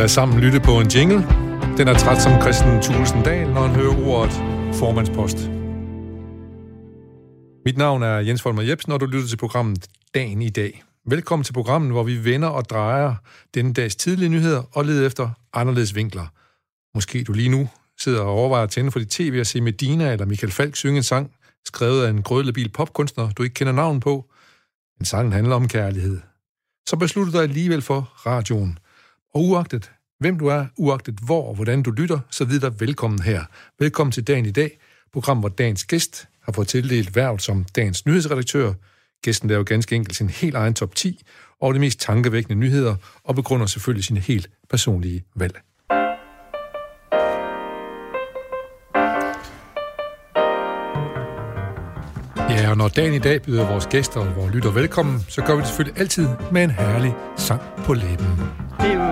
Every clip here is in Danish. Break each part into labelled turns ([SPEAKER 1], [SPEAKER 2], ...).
[SPEAKER 1] Lad os sammen lytte på en jingle. Den er træt som Christian Thulesen Dahl, når han hører ordet formandspost. Mit navn er Jens Folmer Jebsen, og du lytter til programmet Dagen i dag. Velkommen til programmet, hvor vi vender og drejer denne dags tidlige nyheder og leder efter anderledes vinkler. Måske du lige nu sidder og overvejer at tænde for dit tv og se Medina eller Michael Falk synge en sang, skrevet af en grødlebil popkunstner, du ikke kender navn på. En sangen handler om kærlighed. Så beslutter du dig alligevel for radioen. Og uagtet hvem du er, uagtet hvor og hvordan du lytter, så videre velkommen her. Velkommen til Dagen i dag, program, hvor dagens gæst har fået tildelt værvet som dagens nyhedsredaktør. Gæsten laver ganske enkelt sin helt egen top 10 over de mest tankevækkende nyheder og begrunder selvfølgelig sine helt personlige valg. Ja, og når dagen i dag byder vores gæster og vores lytter velkommen, så gør vi det selvfølgelig altid med en herlig sang på læben. Ja,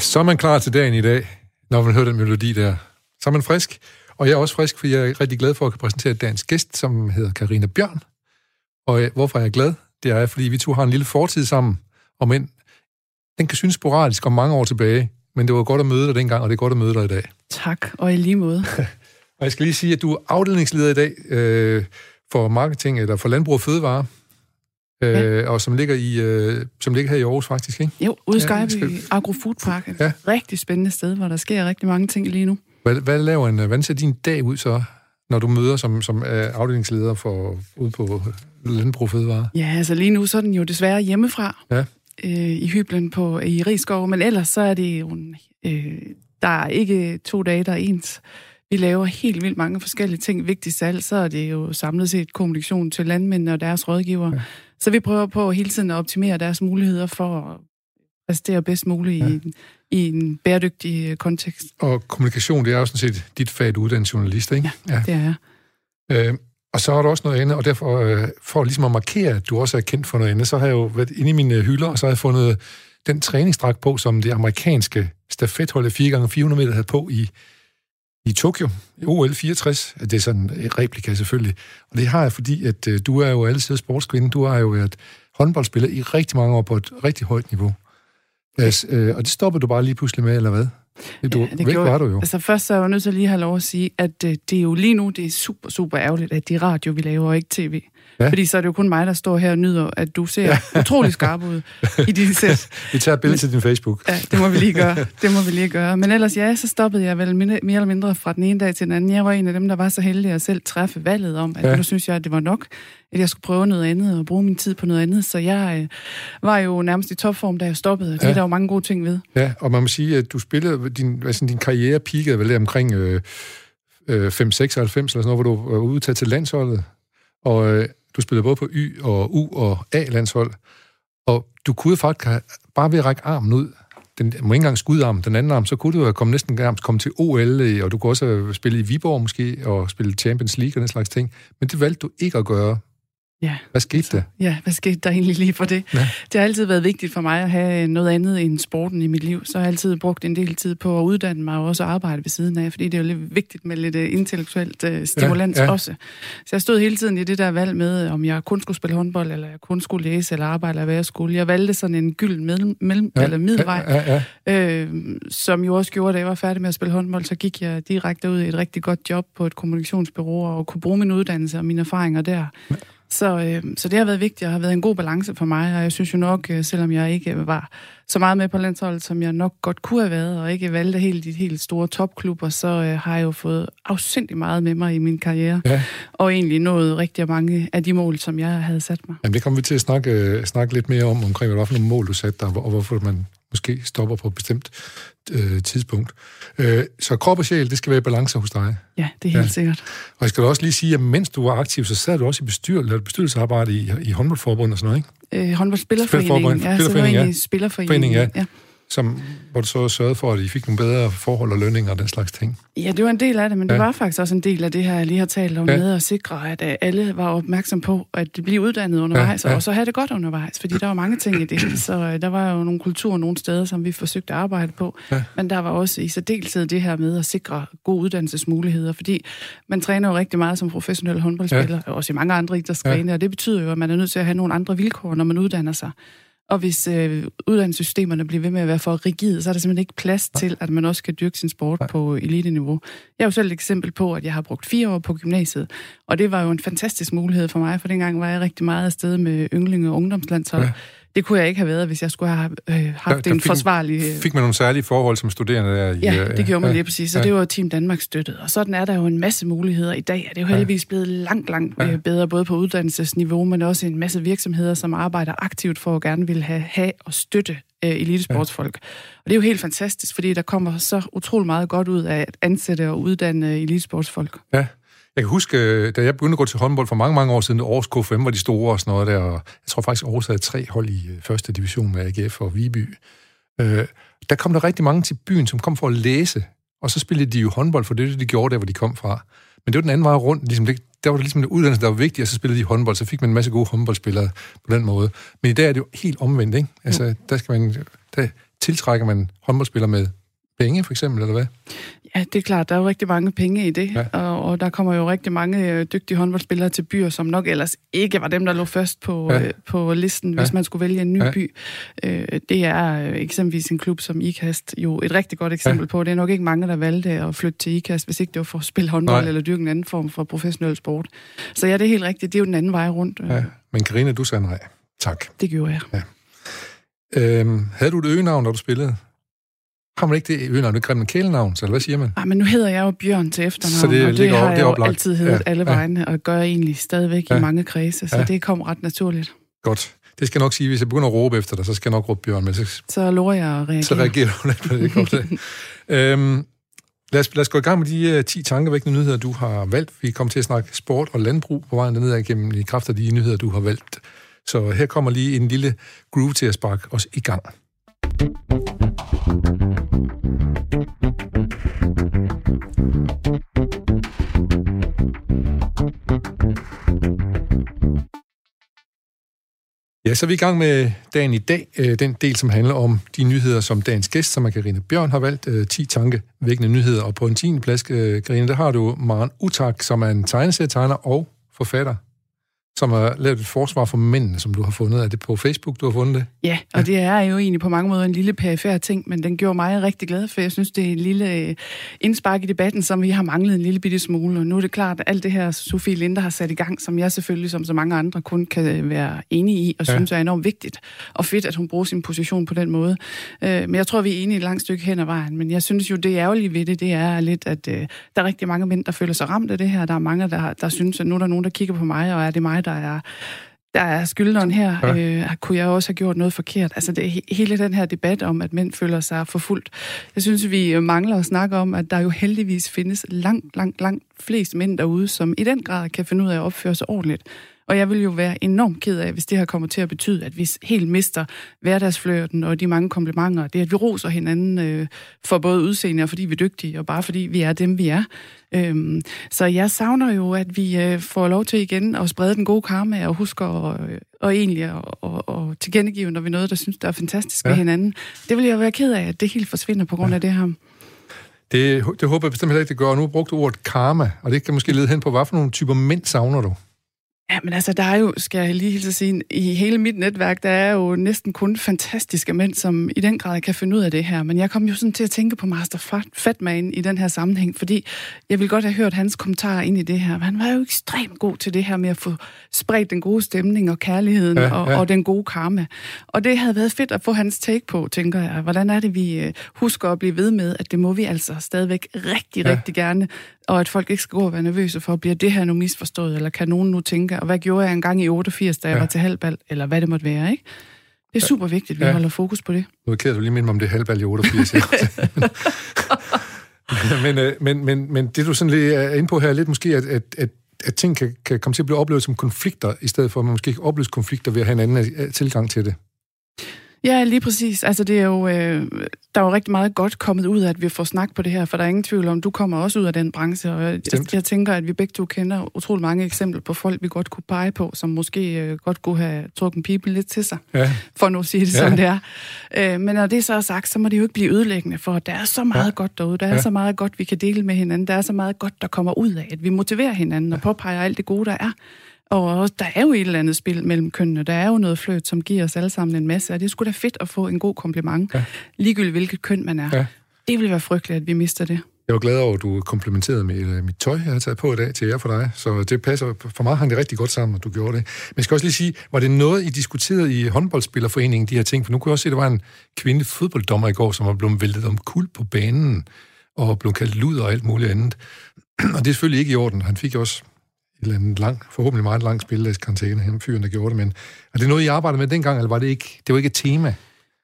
[SPEAKER 1] så er man klar til dagen i dag, når man hører den melodi der. Så er man frisk. Og jeg er også frisk, fordi jeg er rigtig glad for at kunne præsentere dagens gæst, som hedder Karina Bjørn. Og øh, hvorfor er jeg glad? Det er, fordi vi to har en lille fortid sammen. Og men, den kan synes sporadisk om mange år tilbage, men det var godt at møde dig dengang, og det er godt at møde dig i dag.
[SPEAKER 2] Tak, og i lige måde.
[SPEAKER 1] og jeg skal lige sige, at du er afdelingsleder i dag øh, for marketing, eller for landbrug og fødevare, øh, og som ligger, i, øh, som ligger her i Aarhus faktisk, ikke?
[SPEAKER 2] Jo, ude i Skyby, ja, Agrofood Park. Et ja. rigtig spændende sted, hvor der sker rigtig mange ting lige nu.
[SPEAKER 1] Hvad, hvad laver en, hvordan ser din dag ud så, når du møder som, som afdelingsleder for, ude på Landbrug Fødevare?
[SPEAKER 2] Ja, altså lige nu så er den jo desværre hjemmefra. Ja. Øh, I hyblen på, i Rigskov, men ellers så er det jo... Øh, der er ikke to dage, der er ens. Vi laver helt vildt mange forskellige ting. Vigtigst af alt, så er det jo samlet set kommunikation til landmændene og deres rådgiver. Ja. Så vi prøver på hele tiden at optimere deres muligheder for at præstere bedst muligt ja. i, i en bæredygtig kontekst.
[SPEAKER 1] Og kommunikation, det er jo sådan set dit fag, du uddannet journalist, ikke?
[SPEAKER 2] Ja, ja. det er jeg.
[SPEAKER 1] Øh, og så er der også noget andet, og derfor, øh, for ligesom at markere, at du også er kendt for noget andet, så har jeg jo været inde i mine hylder, og så har jeg fundet den træningsdragt på, som det amerikanske stafethold 4x400 meter havde på i, i Tokyo, i OL 64. Det er sådan en replika selvfølgelig. Og det har jeg, fordi at øh, du er jo altid sportskvinde. Du har jo været håndboldspiller i rigtig mange år på et rigtig højt niveau. Yes, øh, og det stoppede du bare lige pludselig med, eller hvad? Du, ja, det væk gjorde, var du jo.
[SPEAKER 2] Altså først så er jeg nødt til lige at have lov at sige, at øh, det er jo lige nu, det er super, super ærgerligt, at det er radio, vi laver, og ikke tv. Ja. Fordi så er det jo kun mig, der står her og nyder, at du ser ja. utrolig skarp ud i din sæt.
[SPEAKER 1] vi tager et billede til din Facebook.
[SPEAKER 2] Ja, det må vi lige gøre. Det må vi lige gøre. Men ellers ja, så stoppede jeg vel mere eller mindre fra den ene dag til den anden. Jeg var en af dem, der var så heldig at selv træffe valget om, at ja. nu synes jeg, at det var nok, at jeg skulle prøve noget andet og bruge min tid på noget andet. Så jeg øh, var jo nærmest i topform, da jeg stoppede. Det ja. er der jo mange gode ting ved.
[SPEAKER 1] Ja, og man må sige, at du spillede, din, altså, din karriere peakede vel omkring øh, øh, 5-96 eller sådan noget, hvor du var ude til landsholdet. Og øh, du spillede både på Y og U og A-landshold, og du kunne faktisk bare ved at række armen ud, den må ikke engang skudarm, den anden arm, så kunne du have kommet næsten nærmest komme til OL, og du kunne også spille i Viborg måske, og spille Champions League og den slags ting. Men det valgte du ikke at gøre.
[SPEAKER 2] Ja.
[SPEAKER 1] Hvad skete altså, der?
[SPEAKER 2] Ja, hvad skete der egentlig lige for det? Ja. Det har altid været vigtigt for mig at have noget andet end sporten i mit liv. Så har jeg altid brugt en del tid på at uddanne mig og også arbejde ved siden af, fordi det er jo lidt vigtigt med lidt uh, intellektuelt uh, stimulans ja, ja. også. Så jeg stod hele tiden i det der valg med, om jeg kun skulle spille håndbold, eller jeg kun skulle læse eller arbejde, eller hvad jeg skulle. Jeg valgte sådan en gylden mellem, mellem, ja, eller middelvej, ja, ja, ja. Øh, som jo også gjorde, da jeg var færdig med at spille håndbold, så gik jeg direkte ud i et rigtig godt job på et kommunikationsbureau og kunne bruge min uddannelse og mine erfaringer der. Ja så, øh, så det har været vigtigt og har været en god balance for mig, og jeg synes jo nok, øh, selvom jeg ikke var så meget med på landsholdet, som jeg nok godt kunne have været, og ikke valgte helt de helt store topklubber, så øh, har jeg jo fået afsindig meget med mig i min karriere, ja. og egentlig nået rigtig mange af de mål, som jeg havde sat mig.
[SPEAKER 1] Jamen det kommer vi til at snakke, øh, snakke lidt mere om, omkring hvad for nogle mål, du satte dig, og hvorfor man måske stopper på et bestemt øh, tidspunkt. Øh, så krop og sjæl, det skal være i balance hos dig.
[SPEAKER 2] Ja, det er helt ja. sikkert.
[SPEAKER 1] Og jeg skal også lige sige, at mens du var aktiv, så sad du også i bestyr, bestyrelsesarbejde i, i håndboldforbundet og sådan noget, ikke?
[SPEAKER 2] Øh, håndboldspillerforeningen. Ja, så var jeg ja. spillerforeningen.
[SPEAKER 1] ja. Som, hvor du så sørgede for, at I fik nogle bedre forhold og lønninger og den slags ting.
[SPEAKER 2] Ja, det var en del af det, men ja. det var faktisk også en del af det her, jeg lige har talt om, ja. med at sikre, at alle var opmærksom på, at de bliver uddannet undervejs, ja, ja. og så have det godt undervejs, fordi der var mange ting i det. Så øh, der var jo nogle kulturer nogle steder, som vi forsøgte at arbejde på, ja. men der var også i særdeleshed det her med at sikre gode uddannelsesmuligheder, fordi man træner jo rigtig meget som professionel håndboldspiller, ja. også i mange andre idrætsgrene, ja. og det betyder jo, at man er nødt til at have nogle andre vilkår, når man uddanner sig. Og hvis øh, uddannelsessystemerne bliver ved med at være for rigide, så er der simpelthen ikke plads til, at man også kan dyrke sin sport Nej. på elite-niveau. Jeg er jo selv et eksempel på, at jeg har brugt fire år på gymnasiet, og det var jo en fantastisk mulighed for mig, for dengang var jeg rigtig meget afsted med ynglinge og ungdomslandshold. Ja det kunne jeg ikke have været, hvis jeg skulle have øh, haft der, der en fik, forsvarlig... Øh...
[SPEAKER 1] Fik man nogle særlige forhold som studerende der?
[SPEAKER 2] I, ja, det gjorde man ja, lige præcis, og ja. det var Team Danmark støttet. Og sådan er der jo en masse muligheder i dag, og det er jo heldigvis blevet langt, langt ja. Øh, bedre, både på uddannelsesniveau, men også en masse virksomheder, som arbejder aktivt for at gerne vil have, have og støtte øh, elitesportsfolk. Ja. Og det er jo helt fantastisk, fordi der kommer så utrolig meget godt ud af at ansætte og uddanne elitesportsfolk.
[SPEAKER 1] Ja. Jeg kan huske, øh, da jeg begyndte at gå til håndbold for mange, mange år siden, Aarhus KFM var de store og sådan noget der, og jeg tror faktisk, Aarhus havde tre hold i øh, første division med AGF og Viby. Øh, der kom der rigtig mange til byen, som kom for at læse, og så spillede de jo håndbold, for det er det, de gjorde der, hvor de kom fra. Men det var den anden vej rundt. Ligesom det, der var det ligesom en uddannelse, der var vigtig, og så spillede de håndbold, så fik man en masse gode håndboldspillere på den måde. Men i dag er det jo helt omvendt, ikke? Altså, der, skal man, der tiltrækker man håndboldspillere med penge, for eksempel, eller hvad?
[SPEAKER 2] Ja, det er klart. Der er jo rigtig mange penge i det, ja. og, og der kommer jo rigtig mange øh, dygtige håndboldspillere til byer, som nok ellers ikke var dem, der lå først på, ja. øh, på listen, ja. hvis man skulle vælge en ny ja. by. Øh, det er øh, eksempelvis en klub som IKAST jo et rigtig godt eksempel ja. på. Det er nok ikke mange, der valgte at flytte til IKAST, hvis ikke det var for at spille håndbold Nej. eller dyrke en anden form for professionel sport. Så ja, det er helt rigtigt. Det er jo den anden vej rundt.
[SPEAKER 1] Ja. Men Karina, du sagde nej. Tak.
[SPEAKER 2] Det gjorde jeg. Ja.
[SPEAKER 1] Øhm, havde du et øgenavn, når du spillede? Har man ikke det øgenavn? Det er kælenavn, så hvad siger man?
[SPEAKER 2] Ah, men nu hedder jeg jo Bjørn til efternavn, så det og det har jeg jo altid heddet ja, alle vegne, og gør jeg egentlig stadigvæk ja, i mange kredse, så ja. det kom ret naturligt.
[SPEAKER 1] Godt. Det skal jeg nok sige, hvis jeg begynder at råbe efter dig, så skal jeg nok råbe Bjørn. Men så,
[SPEAKER 2] så lover jeg at reagere.
[SPEAKER 1] Så reagerer du lidt på det. Godt, det. øhm, lad, os, lad os gå i gang med de uh, 10 tankevækkende nyheder, du har valgt. Vi kommer til at snakke sport og landbrug på vejen dernede igennem i kraft af de nyheder, du har valgt. Så her kommer lige en lille groove til at sparke os i gang. Ja, så er vi i gang med dagen i dag. Øh, den del, som handler om de nyheder, som dagens gæst, som er Karine Bjørn, har valgt. Øh, 10 tankevækkende nyheder. Og på en 10. plads, øh, Karina, Karine, der har du Maren Utak, som er en tegneserietegner og forfatter som har lavet et forsvar for mændene, som du har fundet. Er det på Facebook, du har fundet det?
[SPEAKER 2] Ja, og ja. det er jo egentlig på mange måder en lille perifær ting, men den gjorde mig rigtig glad, for jeg synes, det er en lille øh, indspark i debatten, som vi har manglet en lille bitte smule. Og nu er det klart, at alt det her, Sofie Linde har sat i gang, som jeg selvfølgelig, som så mange andre, kun kan være enige i, og ja. synes er enormt vigtigt og fedt, at hun bruger sin position på den måde. Øh, men jeg tror, vi er enige et langt stykke hen ad vejen. Men jeg synes jo, det ærgerlige ved det, det er lidt, at øh, der er rigtig mange mænd, der føler sig ramt af det her. Der er mange, der, der synes, at nu er der nogen, der kigger på mig, og er det mig, der er, der er skyldneren her. Ja. Øh, kunne jeg også have gjort noget forkert? Altså det, hele den her debat om, at mænd føler sig forfulgt. Jeg synes, vi mangler at snakke om, at der jo heldigvis findes langt, langt, langt flest mænd derude, som i den grad kan finde ud af at opføre sig ordentligt. Og jeg vil jo være enormt ked af, hvis det her kommer til at betyde, at vi helt mister hverdagsflørten og de mange komplimenter. Det, at vi roser hinanden øh, for både udseende og fordi vi er dygtige, og bare fordi vi er dem, vi er. Øhm, så jeg savner jo, at vi øh, får lov til igen at sprede den gode karma og husker og, og egentlig at og, og tilkendegive, når vi noget, der synes, der er fantastisk ja. ved hinanden. Det vil jeg være ked af, at det helt forsvinder på grund ja. af det her.
[SPEAKER 1] Det, det håber jeg bestemt heller ikke, det gør. Nu har du brugt ordet karma, og det kan måske lede hen på, hvad for nogle typer mænd savner du?
[SPEAKER 2] Ja, men altså, der er jo, skal jeg lige hilse sige, i hele mit netværk, der er jo næsten kun fantastiske mænd, som i den grad kan finde ud af det her. Men jeg kom jo sådan til at tænke på Master Fatman i den her sammenhæng, fordi jeg vil godt have hørt hans kommentarer ind i det her. Han var jo ekstremt god til det her med at få spredt den gode stemning og kærligheden ja, og, ja. og den gode karma. Og det havde været fedt at få hans take på, tænker jeg. Hvordan er det, vi øh, husker at blive ved med, at det må vi altså stadigvæk rigtig, ja. rigtig gerne og at folk ikke skal gå og være nervøse for, bliver det her nu misforstået, eller kan nogen nu tænke, og hvad gjorde jeg engang i 88, da jeg ja. var til halvbal, eller hvad det måtte være, ikke? Det er super vigtigt, at vi ja. holder fokus på det.
[SPEAKER 1] Nu er ked, du lige minde mig om det halvbal i 88. men, øh, men, men, men det du sådan lige er inde på her, er lidt måske, at, at, at, at ting kan, kan komme til at blive oplevet som konflikter, i stedet for at man måske ikke opleves konflikter ved at have en anden øh, tilgang til det.
[SPEAKER 2] Ja, lige præcis. Altså, det er jo, øh, der er jo rigtig meget godt kommet ud af, at vi får snak på det her, for der er ingen tvivl om, du kommer også ud af den branche, og jeg, jeg tænker, at vi begge to kender utrolig mange eksempler på folk, vi godt kunne pege på, som måske øh, godt kunne have trukket people lidt til sig, ja. for nu at sige det, ja. som det er. Øh, men når det så er sagt, så må det jo ikke blive ødelæggende, for der er så meget ja. godt derude, der er ja. så meget godt, vi kan dele med hinanden, der er så meget godt, der kommer ud af, at vi motiverer hinanden og påpeger alt det gode, der er. Og der er jo et eller andet spil mellem kønnene. Der er jo noget fløjt, som giver os alle sammen en masse, og det sgu da fedt at få en god kompliment, ja. ligegyldigt hvilket køn man er. Ja. Det vil være frygteligt, at vi mister det.
[SPEAKER 1] Jeg var glad over, at du komplimenterede mit, uh, mit tøj, jeg har taget på i dag til jer for dig. Så det passer, for mig hang det rigtig godt sammen, at du gjorde det. Men jeg skal også lige sige, var det noget, I diskuterede i håndboldspillerforeningen, de her ting? For nu kunne jeg også se, at der var en kvindelig fodbolddommer i går, som var blevet væltet om kul på banen, og blev kaldt luder og alt muligt andet. Og det er selvfølgelig ikke i orden. Han fik også eller andet lang, forhåbentlig meget lang spilledagskarantæne, han fyren, der gjorde det, men er det noget, I arbejdede med dengang, eller var det ikke, det var ikke et tema?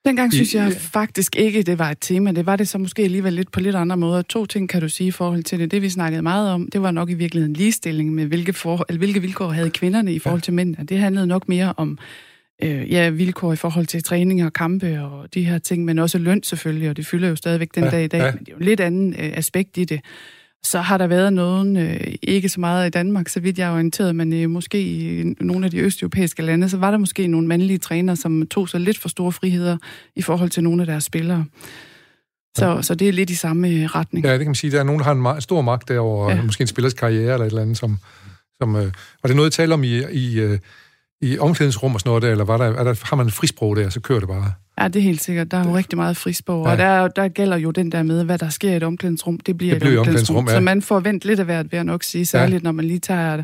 [SPEAKER 2] Dengang synes jeg faktisk ikke, det var et tema. Det var det så måske alligevel lidt på lidt andre måder. To ting kan du sige i forhold til det. Det vi snakkede meget om, det var nok i virkeligheden ligestilling med, hvilke, for, eller hvilke vilkår havde kvinderne i forhold til mændene. Det handlede nok mere om øh, ja, vilkår i forhold til træning og kampe og de her ting, men også løn selvfølgelig, og det fylder jo stadigvæk den ja, dag i dag. Ja. Men det er jo lidt anden øh, aspekt i det. Så har der været nogen, øh, ikke så meget i Danmark, så vidt jeg er orienteret, men øh, måske i nogle af de østeuropæiske lande, så var der måske nogle mandlige trænere, som tog sig lidt for store friheder i forhold til nogle af deres spillere. Så, ja. så det er lidt i samme øh, retning.
[SPEAKER 1] Ja, det kan man sige. Der er nogen, der har en ma- stor magt derover, ja. måske en spillers karriere eller et eller andet, som... som øh, var det noget, I taler om i, i, øh, i omklædningsrum og sådan noget der, eller var der, er der, har man en frisprog der, så kører det bare?
[SPEAKER 2] Ja, det er helt sikkert. Der er jo rigtig meget frisprog, ja. og der, der gælder jo den der med, hvad der sker i et omklædningsrum, det bliver, det bliver et omklædningsrum. omklædningsrum ja. Så man får vendt lidt af hvert, vil jeg nok sige, særligt ja. når man lige tager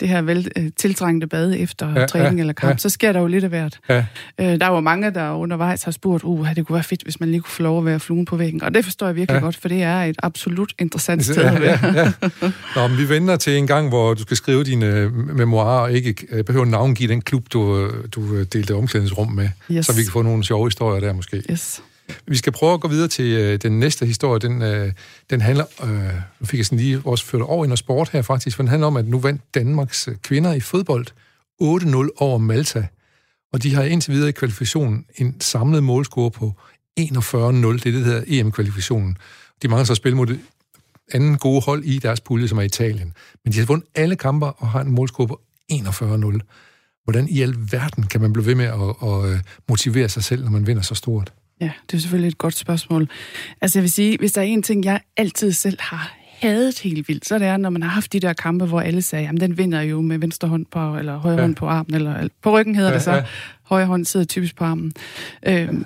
[SPEAKER 2] det her vel øh, tiltrængte bad efter ja, træning ja, eller kamp, ja. så sker der jo lidt af hvert. Ja. Øh, der er jo mange, der undervejs har spurgt, uh, det kunne være fedt, hvis man lige kunne få lov at være fluen på væggen, og det forstår jeg virkelig ja. godt, for det er et absolut interessant sted ja, ja, ja.
[SPEAKER 1] Nå, men vi venter til en gang, hvor du skal skrive dine øh, memoirer, og ikke behøver navngive den klub, du, du delte omklædningsrum med, yes. så vi kan få nogle sjove historier der måske.
[SPEAKER 2] Yes.
[SPEAKER 1] Vi skal prøve at gå videre til øh, den næste historie. Den, øh, den handler, øh, nu fik jeg sådan lige også ført over i noget sport her faktisk, for den handler om, at nu vandt Danmarks øh, kvinder i fodbold 8-0 over Malta. Og de har indtil videre i kvalifikationen en samlet målscore på 41-0. Det er det, der hedder EM-kvalifikationen. De mangler så at spille mod det anden gode hold i deres pulje, som er Italien. Men de har vundet alle kamper og har en målscore på 41-0. Hvordan i alverden kan man blive ved med at, at, at motivere sig selv, når man vinder så stort?
[SPEAKER 2] Ja, det er selvfølgelig et godt spørgsmål. Altså jeg vil sige, hvis der er en ting, jeg altid selv har hadet helt vildt, så det er, når man har haft de der kampe, hvor alle sagde, jamen den vinder jo med venstre hånd på, eller højre ja. hånd på armen, eller på ryggen hedder ja, det så. Ja. Højre hånd sidder typisk på armen. Øhm,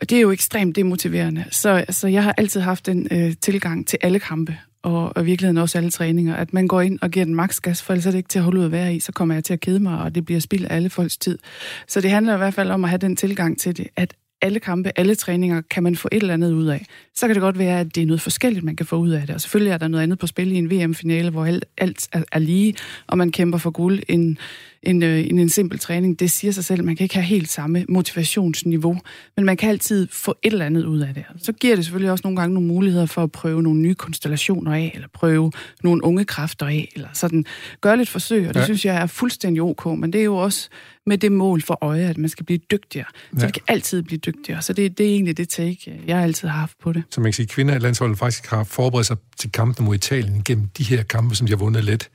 [SPEAKER 2] og det er jo ekstremt demotiverende. Så altså, jeg har altid haft den øh, tilgang til alle kampe, og, og virkeligheden også alle træninger, at man går ind og giver den maks gas, for ellers er det ikke til at holde ud at være i, så kommer jeg til at kede mig, og det bliver spild af alle folks tid. Så det handler i hvert fald om at have den tilgang til det, at alle kampe, alle træninger, kan man få et eller andet ud af. Så kan det godt være, at det er noget forskelligt, man kan få ud af det. Og selvfølgelig er der noget andet på spil i en VM-finale, hvor alt, alt er, er lige, og man kæmper for guld. En, en, øh, en, en simpel træning, det siger sig selv, man kan ikke have helt samme motivationsniveau, men man kan altid få et eller andet ud af det. Så giver det selvfølgelig også nogle gange nogle muligheder for at prøve nogle nye konstellationer af, eller prøve nogle unge kræfter af, eller sådan gøre lidt forsøg, og det ja. synes jeg er fuldstændig ok, men det er jo også med det mål for øje, at man skal blive dygtigere. Så ja. vi kan altid blive dygtigere. Så det, det er egentlig det take, jeg altid har haft på det.
[SPEAKER 1] Så man kan sige, at kvinder i landsholdet faktisk har forberedt sig til kampen mod Italien gennem de her kampe, som de har vundet let.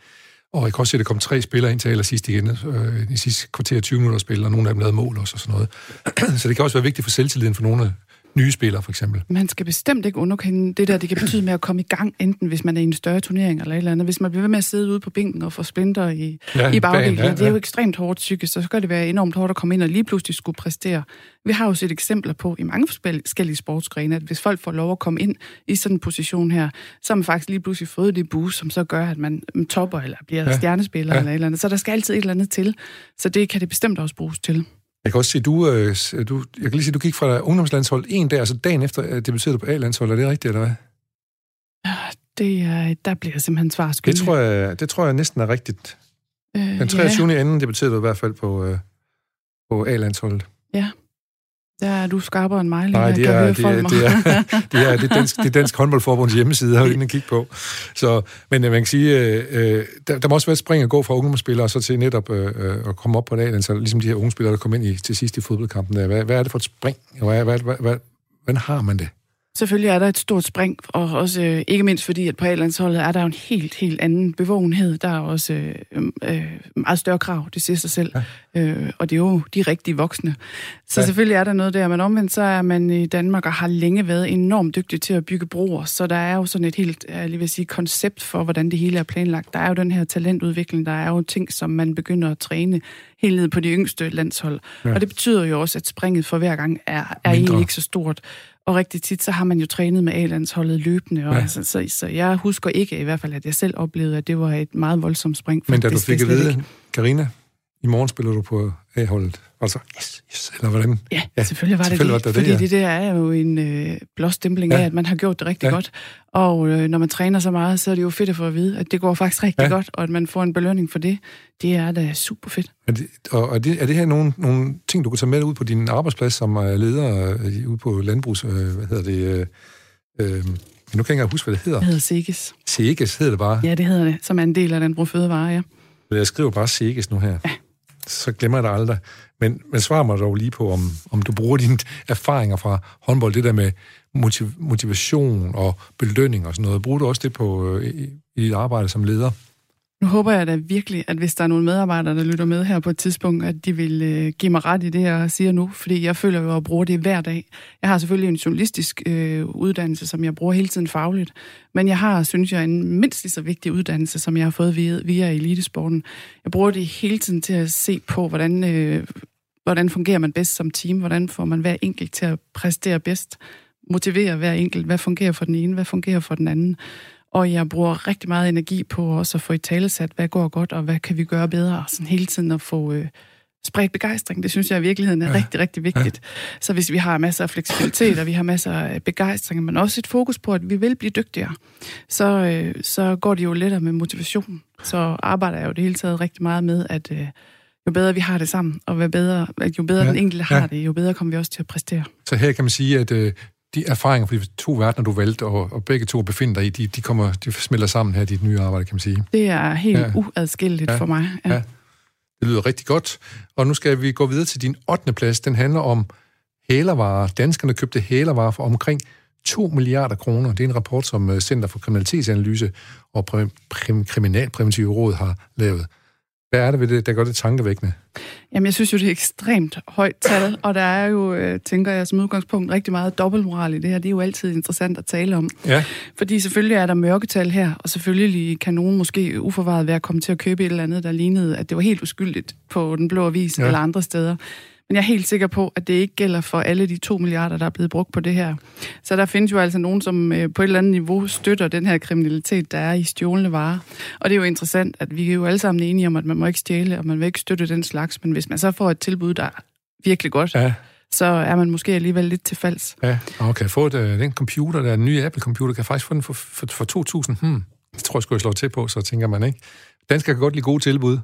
[SPEAKER 1] Og jeg kan også se, at der kom tre spillere ind til allersidst igen, øh, i sidste kvarter 20 minutter spil, og nogle af dem lavede mål også og sådan noget. så det kan også være vigtigt for selvtilliden for nogle nye spillere, for eksempel.
[SPEAKER 2] Man skal bestemt ikke underkende det der, det kan betyde med at komme i gang, enten hvis man er i en større turnering eller et eller andet. Hvis man bliver ved med at sidde ude på bænken og få splinter i, ja, i bagdelen, ja, ja. det er jo ekstremt hårdt psykisk, så skal det være enormt hårdt at komme ind og lige pludselig skulle præstere. Vi har jo set eksempler på i mange forskellige sportsgrene, at hvis folk får lov at komme ind i sådan en position her, så har man faktisk lige pludselig fået det boost, som så gør, at man topper eller bliver ja. stjernespiller ja. eller et eller andet. Så der skal altid et eller andet til. Så det kan det bestemt også bruges til.
[SPEAKER 1] Jeg kan også se, du, øh, du, jeg kan lige se, du gik fra ungdomslandshold en dag, altså dagen efter øh, debuterede du på A-landshold. Er det rigtigt, eller hvad?
[SPEAKER 2] Ja, det er, der bliver jeg simpelthen svar skyldig.
[SPEAKER 1] Det tror jeg, det tror jeg næsten er rigtigt. Øh, Den 23. Ja. anden debuterede du i hvert fald på, øh, på A-landsholdet.
[SPEAKER 2] Ja. Der er du skarpere end mig. Lige
[SPEAKER 1] Nej, det er, det, er, det, er, det, er, det, er dansk, det er Dansk Håndboldforbunds hjemmeside, har jeg inde kigge på. Så, men man kan sige, øh, der, der må også være et spring at gå fra ungdomsspillere så til netop øh, at komme op på dagen, så ligesom de her unge spillere, der kommer ind i, til sidst i fodboldkampen. Der. Hvad, hvad er det for et spring? Hvad, hvad, hvad, hvad, hvordan har man det?
[SPEAKER 2] Selvfølgelig er der et stort spring, og også øh, ikke mindst fordi, at på A-landsholdet er der jo en helt, helt anden bevågenhed. Der er også øh, øh, meget større krav, det siger sig selv. Ja. Øh, og det er jo de rigtige voksne. Så ja. selvfølgelig er der noget der, men omvendt så er man i Danmark og har længe været enormt dygtig til at bygge broer. Så der er jo sådan et helt, jeg lige vil sige, koncept for, hvordan det hele er planlagt. Der er jo den her talentudvikling, der er jo ting, som man begynder at træne helt ned på de yngste landshold. Ja. Og det betyder jo også, at springet for hver gang er, er egentlig ikke så stort. Og rigtig tit, så har man jo trænet med A-landsholdet løbende. Og ja. altså, så, så jeg husker ikke i hvert fald, at jeg selv oplevede, at det var et meget voldsomt spring.
[SPEAKER 1] Men da du fik at vide, Karina, i morgen spiller du på A-holdet. Altså, yes, yes, eller hvordan?
[SPEAKER 2] Ja, ja selvfølgelig var selvfølgelig det det. Var det, fordi det, ja. det der er jo en øh, blåstempling ja. af, at man har gjort det rigtig ja. godt. Og øh, når man træner så meget, så er det jo fedt at få at vide, at det går faktisk rigtig ja. godt, og at man får en belønning for det. Det er da super fedt.
[SPEAKER 1] Er det, og er det, er det her nogle, nogle ting, du kan tage med ud på din arbejdsplads, som er leder øh, ude på landbrugs... Øh, hvad hedder det... Øh, øh, men nu kan jeg ikke huske, hvad det hedder.
[SPEAKER 2] Det hedder Seges.
[SPEAKER 1] Seges hedder det bare?
[SPEAKER 2] Ja, det hedder det, som er en del af den brug fødevare, ja.
[SPEAKER 1] Jeg skriver bare Seges nu her.
[SPEAKER 2] Ja
[SPEAKER 1] så glemmer jeg det aldrig. Men, men svar mig dog lige på, om, om du bruger dine erfaringer fra håndbold, det der med motiv, motivation og belønning og sådan noget. Bruger du også det på, øh, i, i dit arbejde som leder?
[SPEAKER 2] Nu håber jeg da virkelig, at hvis der er nogle medarbejdere, der lytter med her på et tidspunkt, at de vil øh, give mig ret i det, jeg siger nu, fordi jeg føler jo at bruge det hver dag. Jeg har selvfølgelig en journalistisk øh, uddannelse, som jeg bruger hele tiden fagligt, men jeg har, synes jeg, en mindst lige så vigtig uddannelse, som jeg har fået via, via elitesporten. Jeg bruger det hele tiden til at se på, hvordan, øh, hvordan fungerer man bedst som team, hvordan får man hver enkelt til at præstere bedst, motivere hver enkelt, hvad fungerer for den ene, hvad fungerer for den anden. Og jeg bruger rigtig meget energi på også at få i talesat, hvad går godt, og hvad kan vi gøre bedre. Sådan hele tiden at få øh, spredt begejstring. Det synes jeg i virkeligheden er ja. rigtig, rigtig vigtigt. Ja. Så hvis vi har masser af fleksibilitet, og vi har masser af begejstring, men også et fokus på, at vi vil blive dygtigere, så, øh, så går det jo lettere med motivation. Så arbejder jeg jo det hele taget rigtig meget med, at øh, jo bedre vi har det sammen, og hvad bedre, jo bedre ja. den enkelte har ja. det, jo bedre kommer vi også til at præstere.
[SPEAKER 1] Så her kan man sige, at øh, de erfaringer for de to verdener, du valgte, og, og begge to befinder dig i, de, de, kommer, de smelter sammen her i dit nye arbejde, kan man sige.
[SPEAKER 2] Det er helt ja. uadskilleligt ja. for mig. Ja. ja.
[SPEAKER 1] Det lyder rigtig godt. Og nu skal vi gå videre til din 8. plads. Den handler om hælervarer. Danskerne købte hælervarer for omkring 2 milliarder kroner. Det er en rapport, som øh, Center for Kriminalitetsanalyse og Kriminalpræventive Råd har lavet. Hvad er det ved det, der gør det tankevækkende?
[SPEAKER 2] Jamen, jeg synes jo, det er ekstremt højt tal, og der er jo, øh, tænker jeg som udgangspunkt, rigtig meget dobbeltmoral i det her. Det er jo altid interessant at tale om.
[SPEAKER 1] Ja.
[SPEAKER 2] Fordi selvfølgelig er der mørketal her, og selvfølgelig kan nogen måske uforvaret være kommet til at købe et eller andet, der lignede, at det var helt uskyldigt på Den Blå Avis ja. eller andre steder. Men jeg er helt sikker på, at det ikke gælder for alle de to milliarder, der er blevet brugt på det her. Så der findes jo altså nogen, som øh, på et eller andet niveau støtter den her kriminalitet, der er i stjålne varer. Og det er jo interessant, at vi er jo alle sammen enige om, at man må ikke stjæle, og man vil ikke støtte den slags. Men hvis man så får et tilbud, der er virkelig godt, ja så er man måske alligevel lidt til falds.
[SPEAKER 1] Ja, og kan få det, den computer, der er en ny Apple-computer, kan faktisk få den for, for, for 2.000. Hmm, det tror jeg skulle jeg slå til på, så tænker man ikke. Danskere kan godt lide gode tilbud.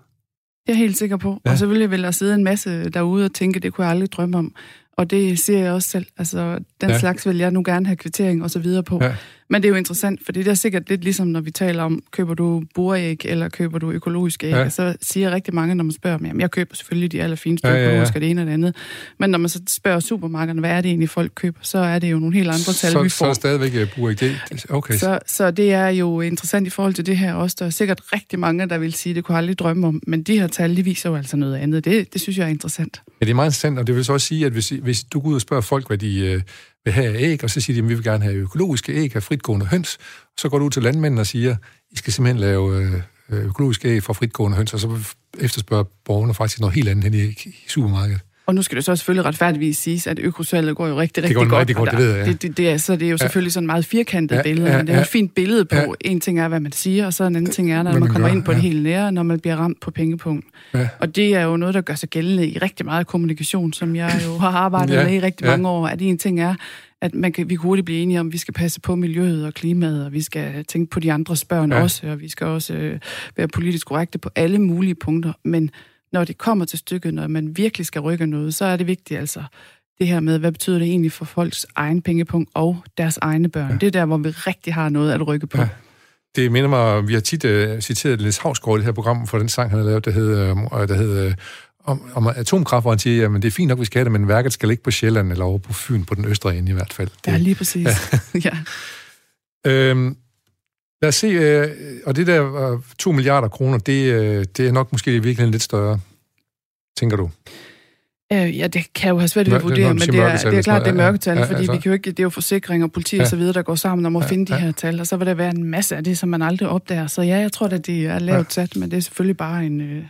[SPEAKER 2] Det er jeg helt sikker på. Ja. Og selvfølgelig vil der sidde en masse derude og tænke, det kunne jeg aldrig drømme om. Og det siger jeg også selv. Altså, den ja. slags vil jeg nu gerne have kvittering og så videre på. Ja. Men det er jo interessant, for det er sikkert lidt ligesom, når vi taler om, køber du buræg eller køber du økologiske æg? Ja. Så siger rigtig mange, når man spørger mig, jeg køber selvfølgelig de allerfineste ja, ja, ja. økologiske, det ene og det andet. Men når man så spørger supermarkederne, hvad er det egentlig, folk køber, så er det jo nogle helt andre tal,
[SPEAKER 1] så,
[SPEAKER 2] vi
[SPEAKER 1] får. Så er stadigvæk øh, buræg. Det, okay.
[SPEAKER 2] Så, så det er jo interessant i forhold til det her også. Der er sikkert rigtig mange, der vil sige, det kunne aldrig drømme om. Men de her tal, de viser jo altså noget andet. Det, det synes jeg er interessant.
[SPEAKER 1] Ja, det er meget interessant, og det vil så også sige, at hvis, hvis du går ud og spørger folk, hvad de øh, vil have æg, og så siger de, at vi vil gerne have økologiske æg af fritgående høns. Så går du ud til landmændene og siger, I skal simpelthen lave øh, økologiske æg fra fritgående høns, og så efterspørger borgerne faktisk noget helt andet end i, i supermarkedet.
[SPEAKER 2] Og nu skal det så selvfølgelig retfærdigvis siges, at økosalget går jo rigtig, rigtig det
[SPEAKER 1] går
[SPEAKER 2] godt.
[SPEAKER 1] Rigtig godt det, ved jeg,
[SPEAKER 2] ja. det, det, det, er, så det er jo selvfølgelig sådan et meget firkantet ja, billede, ja, men det er jo et fint billede på, ja. en ting er, hvad man siger, og så en anden ting er, når man, man kommer gør, ind på ja. det hele nære, når man bliver ramt på pengepunkt. Ja. Og det er jo noget, der gør sig gældende i rigtig meget kommunikation, som jeg jo har arbejdet ja. med i rigtig mange år, at en ting er, at man kan, vi kan hurtigt blive enige om, at vi skal passe på miljøet og klimaet, og vi skal tænke på de andres børn ja. også, og vi skal også øh, være politisk korrekte på alle mulige punkter. Men når det kommer til stykket, når man virkelig skal rykke noget, så er det vigtigt altså, det her med, hvad betyder det egentlig for folks egen pengepunkt og deres egne børn. Ja. Det er der, hvor vi rigtig har noget at rykke på. Ja.
[SPEAKER 1] Det minder mig, vi har tit uh, citeret Niels Havsgaard i det her program for den sang, han har lavet, der hedder, uh, der hedder om, om atomkraft, hvor han siger, at det er fint nok, vi skal have det, men værket skal ligge på Sjælland eller over på Fyn, på den østre ende i hvert fald. Det,
[SPEAKER 2] ja, lige præcis. Ja. ja.
[SPEAKER 1] Øhm, lad os se, øh, og det der øh, 2 milliarder kroner, det, øh, det er nok måske i virkeligheden lidt større, tænker du?
[SPEAKER 2] Øh, ja, det kan jo have svært ved at vurdere, men det er, det er klart, det er mørketal, ja, ja, fordi altså. vi kan jo ikke, det er jo forsikring og politi ja. og så videre, der går sammen om at ja, finde ja. de her tal, og så vil der være en masse af det, som man aldrig opdager. Så ja, jeg tror at det er lavt sat, men det er selvfølgelig bare en, øh,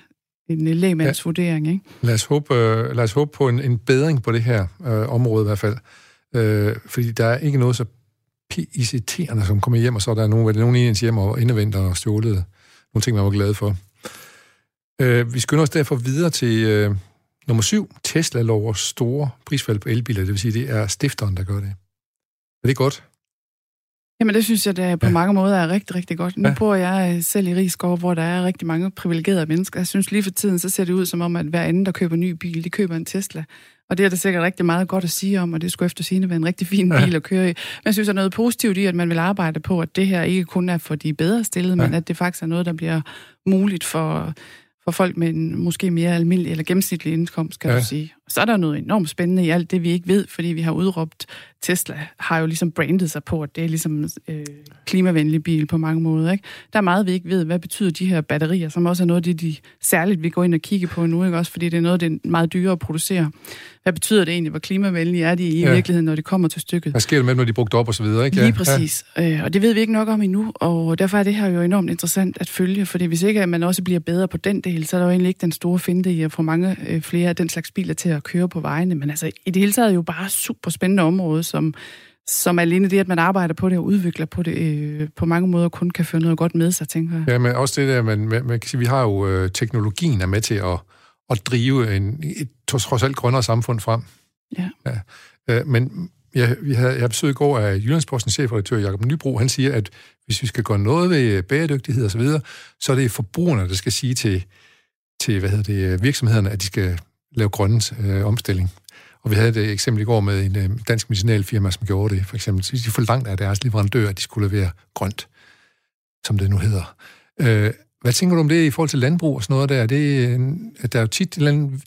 [SPEAKER 2] en lægemandsvurdering. Ikke?
[SPEAKER 1] Lad, os håbe, øh, lad os håbe på en, en bedring på det her øh, område i hvert fald. Øh, fordi der er ikke noget så irriterende, som kommer hjem, og så er der nogen, nogen i ens hjem og indevendt og stjålet. Nogle ting, man var glad for. Øh, vi skynder os derfor videre til øh, nummer syv. Tesla lover store prisfald på elbiler. Det vil sige, det er stifteren, der gør det. Er det godt?
[SPEAKER 2] Jamen det synes jeg, det på ja. mange måder er rigtig, rigtig godt. Nu ja. bor jeg øh, selv i Rigskov, hvor der er rigtig mange privilegerede mennesker. Jeg synes lige for tiden, så ser det ud som om, at hver anden, der køber en ny bil, de køber en Tesla. Og det er der sikkert rigtig meget godt at sige om, og det skulle efter sigende være en rigtig fin bil ja. at køre i. Men jeg synes, der er noget positivt i, at man vil arbejde på, at det her ikke kun er for de bedre stillede, ja. men at det faktisk er noget, der bliver muligt for, for folk med en måske mere almindelig eller gennemsnitlig indkomst, kan ja. du sige. Så er der noget enormt spændende i alt det, vi ikke ved, fordi vi har udråbt, Tesla har jo ligesom brandet sig på, at det er ligesom øh, klimavenlig bil på mange måder. Ikke? Der er meget, vi ikke ved, hvad betyder de her batterier, som også er noget af det, de særligt vi går ind og kigge på nu, ikke? også fordi det er noget, det er meget dyrere at producere. Hvad betyder det egentlig, hvor klimavenlige er de i ja. virkeligheden, når det kommer til stykket?
[SPEAKER 1] Hvad sker der med, når de er brugt op og så videre? Ikke?
[SPEAKER 2] Ja. Lige præcis. Ja. Øh, og det ved vi ikke nok om endnu, og derfor er det her jo enormt interessant at følge, fordi hvis ikke man også bliver bedre på den del, så er der jo egentlig ikke den store finte i at få mange øh, flere af den slags biler til at køre på vejene. Men altså, i det hele taget jo bare super spændende område, som, som alene det, at man arbejder på det og udvikler på det, øh, på mange måder kun kan føre noget godt med sig, tænker jeg.
[SPEAKER 1] Ja, men også det der, man, man, man kan sige, vi har jo øh, teknologien er med til at, at drive en, et trods alt grønnere samfund frem.
[SPEAKER 2] Ja. ja.
[SPEAKER 1] Øh, men jeg, vi havde, jeg besøgte i går af Jyllandspostens chefredaktør Jakob Nybro. Han siger, at hvis vi skal gøre noget ved bæredygtighed og så videre, så er det forbrugerne, der skal sige til, til hvad hedder det, virksomhederne, at de skal lave grønne øh, omstilling. Og vi havde et eksempel i går med en øh, dansk medicinalfirma, som gjorde det. For eksempel, så de forlangte af deres leverandør, at de skulle levere grønt, som det nu hedder. Øh, hvad tænker du om det i forhold til landbrug og sådan noget der? Det, at der er jo tit,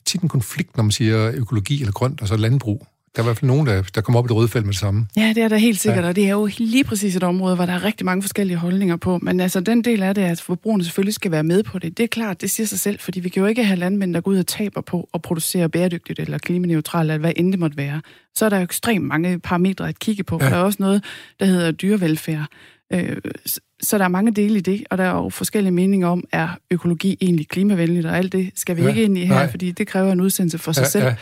[SPEAKER 1] tit en konflikt, når man siger økologi eller grønt, og så landbrug. Der er i hvert fald nogen, der, der kommer op i det røde felt med det samme.
[SPEAKER 2] Ja, det er der helt sikkert, ja. og det er jo lige præcis et område, hvor der er rigtig mange forskellige holdninger på. Men altså, den del af det, at forbrugerne selvfølgelig skal være med på det, det er klart, det siger sig selv, fordi vi kan jo ikke have landmænd, der går ud og taber på at producere bæredygtigt eller klimaneutralt, eller hvad end det måtte være. Så er der jo ekstremt mange parametre at kigge på, ja. der er også noget, der hedder dyrevelfærd. Øh, så der er mange dele i det, og der er jo forskellige meninger om, er økologi egentlig klimavenligt, og alt det skal vi ja, ikke ind i her, nej. fordi det kræver en udsendelse for sig ja, selv. Ja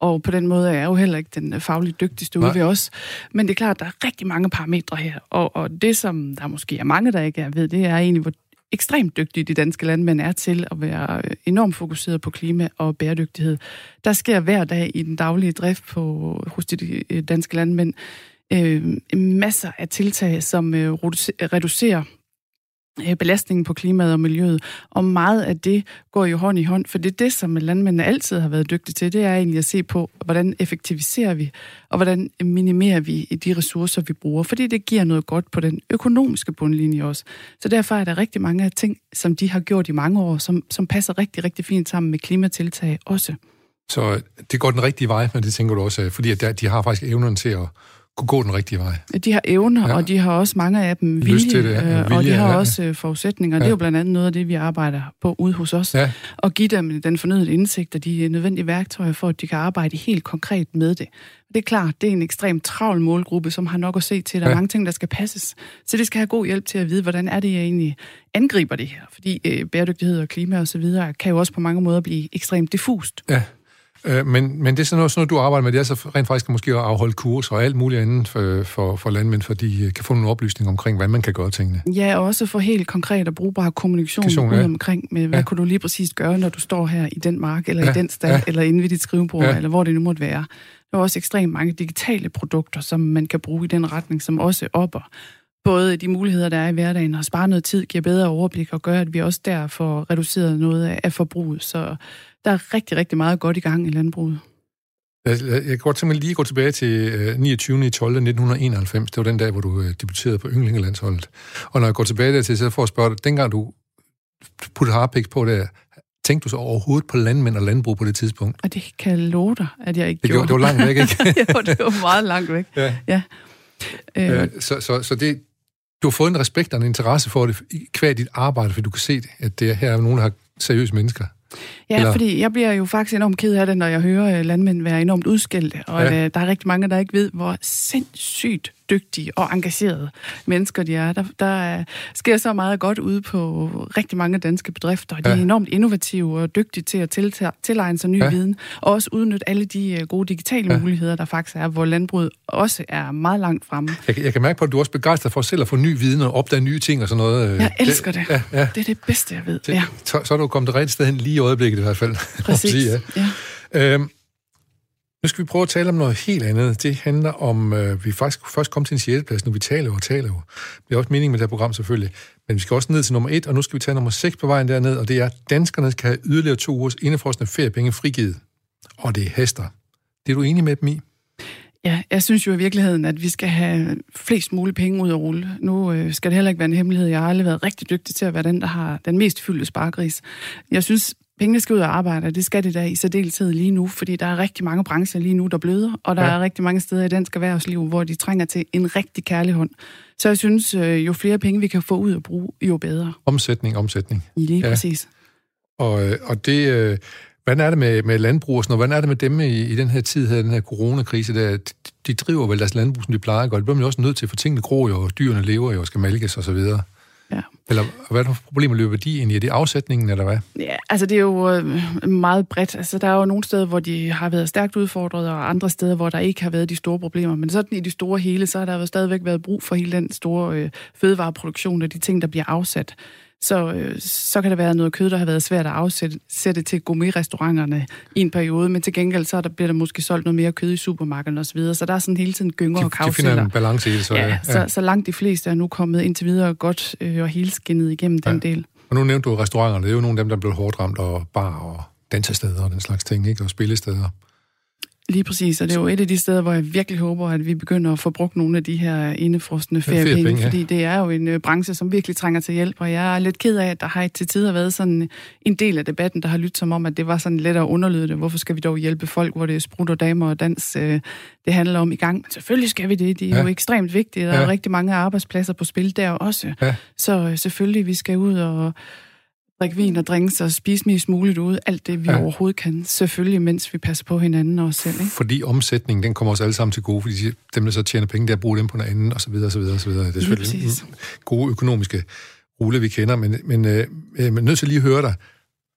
[SPEAKER 2] og på den måde er jeg jo heller ikke den fagligt dygtigste ude ved os. Men det er klart, at der er rigtig mange parametre her, og, og det, som der måske er mange, der ikke er ved, det er egentlig, hvor ekstremt dygtige de danske landmænd er til at være enormt fokuseret på klima og bæredygtighed. Der sker hver dag i den daglige drift på, hos de danske landmænd øh, masser af tiltag, som øh, reducerer Øh, Øh, belastningen på klimaet og miljøet, og meget af det går jo hånd i hånd, for det er det, som landmændene altid har været dygtige til, det er egentlig at se på, hvordan effektiviserer vi, og hvordan minimerer vi de ressourcer, vi bruger, fordi det giver noget godt på den økonomiske bundlinje også. Så derfor er der rigtig mange af ting, som de har gjort i mange år, som, som passer rigtig, rigtig fint sammen med klimatiltag også.
[SPEAKER 1] Så det går den rigtige vej, men det tænker du også, fordi at de har faktisk evnen til at kunne gå den rigtige vej.
[SPEAKER 2] De har evner, ja. og de har også mange af dem vilje, Lyst til det, ja. vilje og de har ja. også øh, forudsætninger. Ja. Det er jo blandt andet noget af det, vi arbejder på ude hos os. Ja. Og give dem den fornødende indsigt og de nødvendige værktøjer for, at de kan arbejde helt konkret med det. Det er klart, det er en ekstremt travl målgruppe, som har nok at se til. Der er ja. mange ting, der skal passes. Så det skal have god hjælp til at vide, hvordan er det, jeg egentlig angriber det her. Fordi øh, bæredygtighed og klima og så videre kan jo også på mange måder blive ekstremt diffust.
[SPEAKER 1] Ja. Øh, men, men det er sådan noget, sådan noget, du arbejder med, det er så rent faktisk måske at afholde kurser og alt muligt andet for, for, for landmænd, for de kan få nogle oplysninger omkring, hvad man kan gøre tingene.
[SPEAKER 2] Ja, og også få helt konkret og brugbar kommunikation ud ja. omkring, med hvad ja. kunne du lige præcis gøre, når du står her i den mark, eller ja. i den stald, ja. eller inde ved dit skrivebord, ja. eller hvor det nu måtte være. Der er også ekstremt mange digitale produkter, som man kan bruge i den retning, som også opper både de muligheder, der er i hverdagen, og spare noget tid, giver bedre overblik og gør, at vi også der får reduceret noget af forbruget. Så der er rigtig, rigtig meget godt i gang i landbruget.
[SPEAKER 1] Jeg, kan godt simpelthen lige gå tilbage til øh, 29. 12. 1991. Det var den dag, hvor du øh, debuterede på Ynglingelandsholdet. Og når jeg går tilbage dertil, så får jeg spørge dig, dengang du puttede harpiks på der, tænkte du så overhovedet på landmænd og landbrug på det tidspunkt?
[SPEAKER 2] Og det kan jeg love dig, at jeg ikke
[SPEAKER 1] det
[SPEAKER 2] gjorde.
[SPEAKER 1] Det var langt væk, ikke?
[SPEAKER 2] jo, det var meget langt væk. Ja. ja.
[SPEAKER 1] Øh, øh, så, så, så det, du har fået en respekt og en interesse for det, kvad dit arbejde, for du kan se, at det her er nogen, der har seriøse mennesker.
[SPEAKER 2] Ja, Eller? fordi jeg bliver jo faktisk enormt ked af det, når jeg hører øh, landmænd være enormt udskældte, og ja. der er rigtig mange, der ikke ved, hvor sindssygt dygtige og engagerede mennesker de er. Der, der sker så meget godt ude på rigtig mange danske bedrifter, og de ja. er enormt innovative og dygtige til at tilegne sig ny ja. viden, og også udnytte alle de øh, gode digitale ja. muligheder, der faktisk er, hvor landbruget også er meget langt fremme.
[SPEAKER 1] Jeg, jeg kan mærke på, at du er også begejstret for selv at få ny viden og opdage nye ting og sådan noget.
[SPEAKER 2] Jeg elsker det. det. Ja, ja. Det er det bedste, jeg ved. Det, ja.
[SPEAKER 1] så, så er du kommet det rigtige sted hen lige i øjeblikket i hvert fald.
[SPEAKER 2] Præcis. sige, ja.
[SPEAKER 1] Ja. Øhm, nu skal vi prøve at tale om noget helt andet. Det handler om, øh, vi faktisk først kom til en sjette plads, nu vi taler og taler jo. Det er også meningen med det her program selvfølgelig. Men vi skal også ned til nummer et, og nu skal vi tage nummer 6 på vejen derned, og det er, at danskerne skal have yderligere to ugers indefrostende feriepenge frigivet. Og det er hester. Det er du enig med dem i?
[SPEAKER 2] Ja, jeg synes jo i virkeligheden, at vi skal have flest mulige penge ud at rulle. Nu øh, skal det heller ikke være en hemmelighed. Jeg har aldrig været rigtig dygtig til at være den, der har den mest fyldte spargris. Jeg synes, pengene skal ud og arbejde, og det skal det da i særdeleshed lige nu, fordi der er rigtig mange brancher lige nu, der bløder, og der ja. er rigtig mange steder i dansk erhvervsliv, hvor de trænger til en rigtig kærlig hånd. Så jeg synes, øh, jo flere penge vi kan få ud og bruge, jo bedre.
[SPEAKER 1] Omsætning, omsætning.
[SPEAKER 2] Lige ja. præcis.
[SPEAKER 1] Og, øh, og det... Øh, hvordan er det med, med landbrug og sådan noget? Hvordan er det med dem i, i den her tid, her, den her coronakrise? Der, de driver vel deres landbrug, som de plejer gøre. Det bliver man jo også nødt til, for tingene gror jo, og dyrene lever jo og skal malkes og så videre. Ja. Eller hvad er det for problemer løber de ind i? Er det afsætningen, eller hvad?
[SPEAKER 2] Ja, altså det er jo øh, meget bredt. Altså der er jo nogle steder, hvor de har været stærkt udfordret, og andre steder, hvor der ikke har været de store problemer. Men sådan i de store hele, så har der jo stadigvæk været brug for hele den store øh, fødevareproduktion og de ting, der bliver afsat så, øh, så kan der være noget kød, der har været svært at afsætte sætte til gourmet-restauranterne i en periode, men til gengæld så der, bliver der måske solgt noget mere kød i supermarkederne osv., så, så der er sådan hele tiden gynger de, og kavsætter.
[SPEAKER 1] De finder en balance i det, så...
[SPEAKER 2] Ja, ja. Så, så langt de fleste er nu kommet indtil videre godt øh, og helskinnet igennem ja. den del.
[SPEAKER 1] Og nu nævnte du restauranterne, det er jo nogle af dem, der er blevet hårdt ramt, og bar og dansesteder og den slags ting, ikke? og spillesteder.
[SPEAKER 2] Lige præcis, og det er jo et af de steder, hvor jeg virkelig håber, at vi begynder at få brugt nogle af de her indefrostende feriepenge, feriepenge ja. fordi det er jo en uh, branche, som virkelig trænger til hjælp, og jeg er lidt ked af, at der har til tider været sådan en del af debatten, der har lyttet som om, at det var sådan let at underlyde det. Hvorfor skal vi dog hjælpe folk, hvor det er sprut og damer og dans, uh, det handler om i gang? Men selvfølgelig skal vi det, det er ja. jo ekstremt vigtigt. Der ja. er rigtig mange arbejdspladser på spil der også. Ja. Så uh, selvfølgelig, vi skal ud og drikke vin og drinks og spise mest muligt ude. Alt det, vi ja. overhovedet kan. Selvfølgelig, mens vi passer på hinanden og os selv. Ikke?
[SPEAKER 1] Fordi omsætningen, den kommer os alle sammen til gode, fordi dem, der så tjener penge, der bruger dem på noget andet, og så videre, og så videre, og så videre. Det er selvfølgelig gode økonomiske rulle, vi kender, men, men, øh, men nødt til lige at høre dig.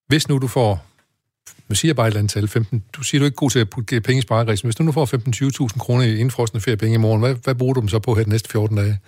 [SPEAKER 1] Hvis nu du får, nu siger jeg bare et eller andet tal, 15, du siger, du er ikke god til at putte penge i sparegris, men hvis du nu får 15-20.000 kroner i indfrostende feriepenge i morgen, hvad, hvad bruger du dem så på her de næste 14 dage?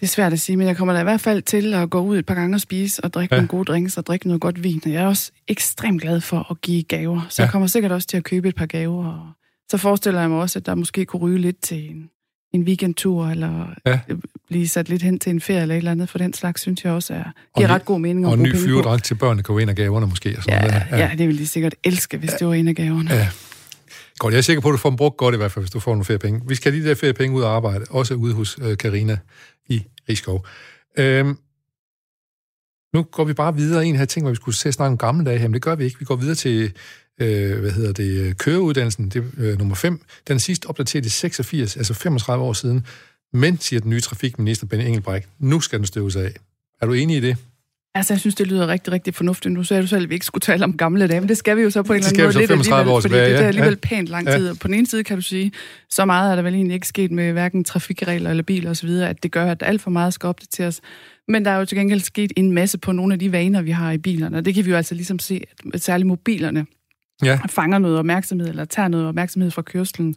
[SPEAKER 2] Det er svært at sige, men jeg kommer da i hvert fald til at gå ud et par gange og spise og drikke ja. nogle gode drinks og drikke noget godt vin. Og jeg er også ekstremt glad for at give gaver, så ja. jeg kommer sikkert også til at købe et par gaver. Og så forestiller jeg mig også, at der måske kunne ryge lidt til en, en weekendtur, eller ja. blive sat lidt hen til en ferie eller et eller andet, for den slags synes jeg også er, giver og ret god mening
[SPEAKER 1] Og en ny flyverdragt til børnene kan ind af gaverne måske. Og sådan
[SPEAKER 2] ja, noget. Ja. ja, det vil de sikkert elske, hvis ja. det var en af gaverne. Ja.
[SPEAKER 1] Godt, jeg er sikker på, at du får dem brugt godt i hvert fald, hvis du får nogle feriepenge. Vi skal lige de der feriepenge ud og arbejde, også ude hos øh, Karina øh, i Rigskov. Øhm, nu går vi bare videre. En her ting, hvor vi skulle se snakke om gamle dage her, men det gør vi ikke. Vi går videre til, øh, hvad hedder det, øh, køreuddannelsen, det øh, nummer 5. Den sidst opdateret i 86, altså 35 år siden. Men, siger den nye trafikminister Benny Engelbrecht, nu skal den støves af. Er du enig i det?
[SPEAKER 2] Altså, jeg synes, det lyder rigtig, rigtig fornuftigt. Nu sagde du selv, at vi ikke skulle tale om gamle dage, men det skal vi jo så på en eller anden måde
[SPEAKER 1] lidt alligevel, år
[SPEAKER 2] fordi det er alligevel ja. pænt lang tid. Ja. På den ene side kan du sige, så meget er der vel egentlig ikke sket med hverken trafikregler eller biler osv., at det gør, at alt for meget skal opdateres. Men der er jo til gengæld sket en masse på nogle af de vaner, vi har i bilerne, og det kan vi jo altså ligesom se, at særligt mobilerne ja. fanger noget opmærksomhed, eller tager noget opmærksomhed fra kørselen.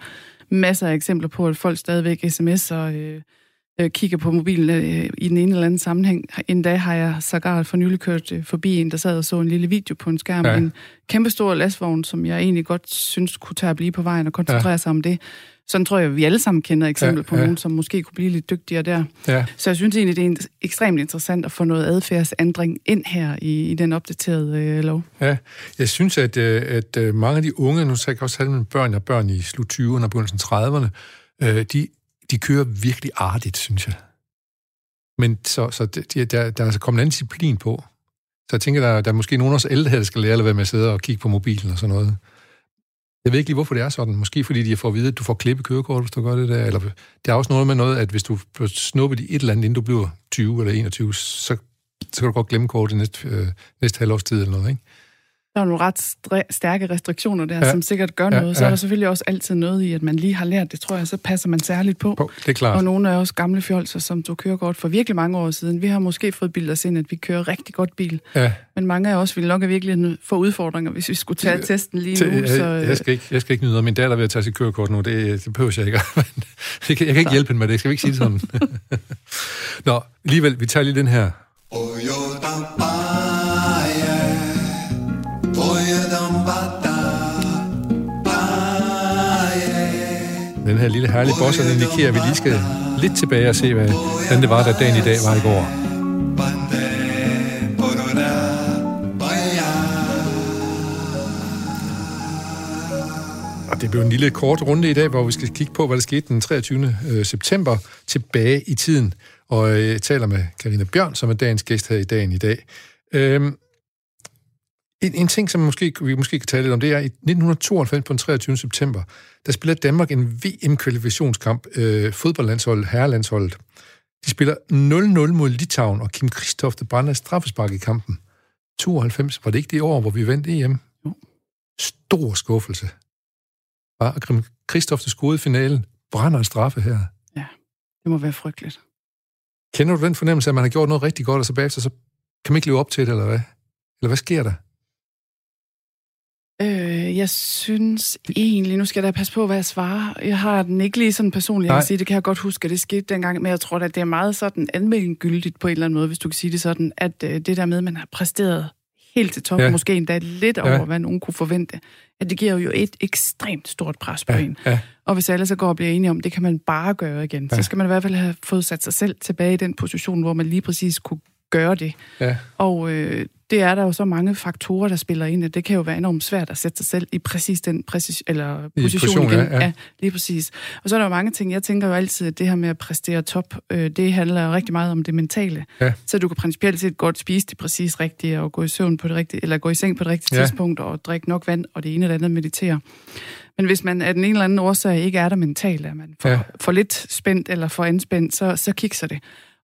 [SPEAKER 2] Masser af eksempler på, at folk stadigvæk sms'er... Øh, øh, kigger på mobilen øh, i den ene eller anden sammenhæng. En dag har jeg sågar for nylig kørt øh, forbi en, der sad og så en lille video på en skærm. Ja. En kæmpestor lastvogn, som jeg egentlig godt synes kunne tage at blive på vejen og koncentrere ja. sig om det. sådan tror jeg, vi alle sammen kender eksempel ja, på ja. nogen, som måske kunne blive lidt dygtigere der.
[SPEAKER 1] Ja.
[SPEAKER 2] Så jeg synes egentlig, det er ekstremt interessant at få noget adfærdsændring ind her i, i den opdaterede øh, lov.
[SPEAKER 1] Ja, jeg synes, at, øh, at øh, mange af de unge, nu så jeg også have med børn, og børn i slut 20'erne og begyndelsen 30'erne, øh, de, de kører virkelig artigt, synes jeg. Men så, så de, der, der er altså kommet en anden disciplin på. Så jeg tænker, der, der er måske nogen af os ældre her, der skal lære at være med at sidde og kigge på mobilen og sådan noget. Jeg ved ikke lige, hvorfor det er sådan. Måske fordi de får at vide, at du får klippe kørekort, hvis du gør det der. Eller det er også noget med noget, at hvis du bliver snuppet i et eller andet, inden du bliver 20 eller 21, så, så kan du godt glemme kortet næste, øh, næste halvårs tid eller noget, ikke?
[SPEAKER 2] Der er nogle ret stærke restriktioner der, ja. som sikkert gør ja, noget. Så ja. er der selvfølgelig også altid noget i, at man lige har lært det, tror jeg, så passer man særligt på.
[SPEAKER 1] på det er klart.
[SPEAKER 2] Og nogle af os gamle fjolser, som tog kørekort for virkelig mange år siden, vi har måske fået bildet os ind, at vi kører rigtig godt bil.
[SPEAKER 1] Ja.
[SPEAKER 2] Men mange af os ville nok virkelig få udfordringer, hvis vi skulle tage testen lige nu.
[SPEAKER 1] Jeg, så, jeg, skal ikke, jeg skal ikke nyde min datter ved at tage sit kørekort nu. Det, det behøver jeg ikke. jeg, kan, jeg kan ikke hjælpe hende med det. Skal vi ikke sige det sådan? Nå, alligevel, vi tager lige den her. Den her lille herlige boss, indikerer, at vi lige skal lidt tilbage og se, hvad, hvordan det var, da dagen i dag var i går. Og det bliver en lille kort runde i dag, hvor vi skal kigge på, hvad der skete den 23. Øh, september tilbage i tiden. Og øh, jeg taler med Karina Bjørn, som er dagens gæst her i dagen i dag. Øhm, en, en ting, som måske, vi måske kan tale lidt om, det er, i 1992 på den 23. september, der spiller Danmark en VM-kvalifikationskamp, øh, fodboldlandsholdet, herrelandsholdet. De spiller 0-0 mod Litauen, og Kim Kristofte brænder straffespark i kampen. 92, var det ikke det år, hvor vi vandt EM? Jo. Stor skuffelse. Og Kim Kristofte i finalen, brænder en straffe her.
[SPEAKER 2] Ja, det må være frygteligt.
[SPEAKER 1] Kender du den fornemmelse, at man har gjort noget rigtig godt, og så bagefter, så kan man ikke leve op til det, eller hvad? Eller hvad sker der?
[SPEAKER 2] Øh, jeg synes egentlig, nu skal jeg da passe på, hvad jeg svarer. Jeg har den ikke lige sådan personligt, jeg kan sige, det kan jeg godt huske, at det skete dengang, men jeg tror at det er meget sådan almengyldigt på en eller anden måde, hvis du kan sige det sådan, at øh, det der med, at man har præsteret helt til top, ja. måske endda lidt over, ja. hvad nogen kunne forvente, at det giver jo et ekstremt stort pres på
[SPEAKER 1] ja.
[SPEAKER 2] en.
[SPEAKER 1] Ja.
[SPEAKER 2] Og hvis alle så går og bliver enige om, det kan man bare gøre igen, ja. så skal man i hvert fald have fået sat sig selv tilbage i den position, hvor man lige præcis kunne gøre det.
[SPEAKER 1] Ja.
[SPEAKER 2] Og øh, det er der jo så mange faktorer, der spiller ind, at det kan jo være enormt svært at sætte sig selv i præcis den præcis, eller position, position igen. Ja, ja. ja, lige præcis. Og så er der jo mange ting. Jeg tænker jo altid, at det her med at præstere top, øh, det handler rigtig meget om det mentale.
[SPEAKER 1] Ja.
[SPEAKER 2] Så du kan principielt set godt spise det præcis rigtige, og gå i søvn på det rigtige, eller gå i seng på det rigtige ja. tidspunkt, og drikke nok vand, og det ene eller andet meditere. Men hvis man af den ene eller anden årsag ikke er der mentalt, er man for, ja. for lidt spændt eller for anspændt, så, så kikser det.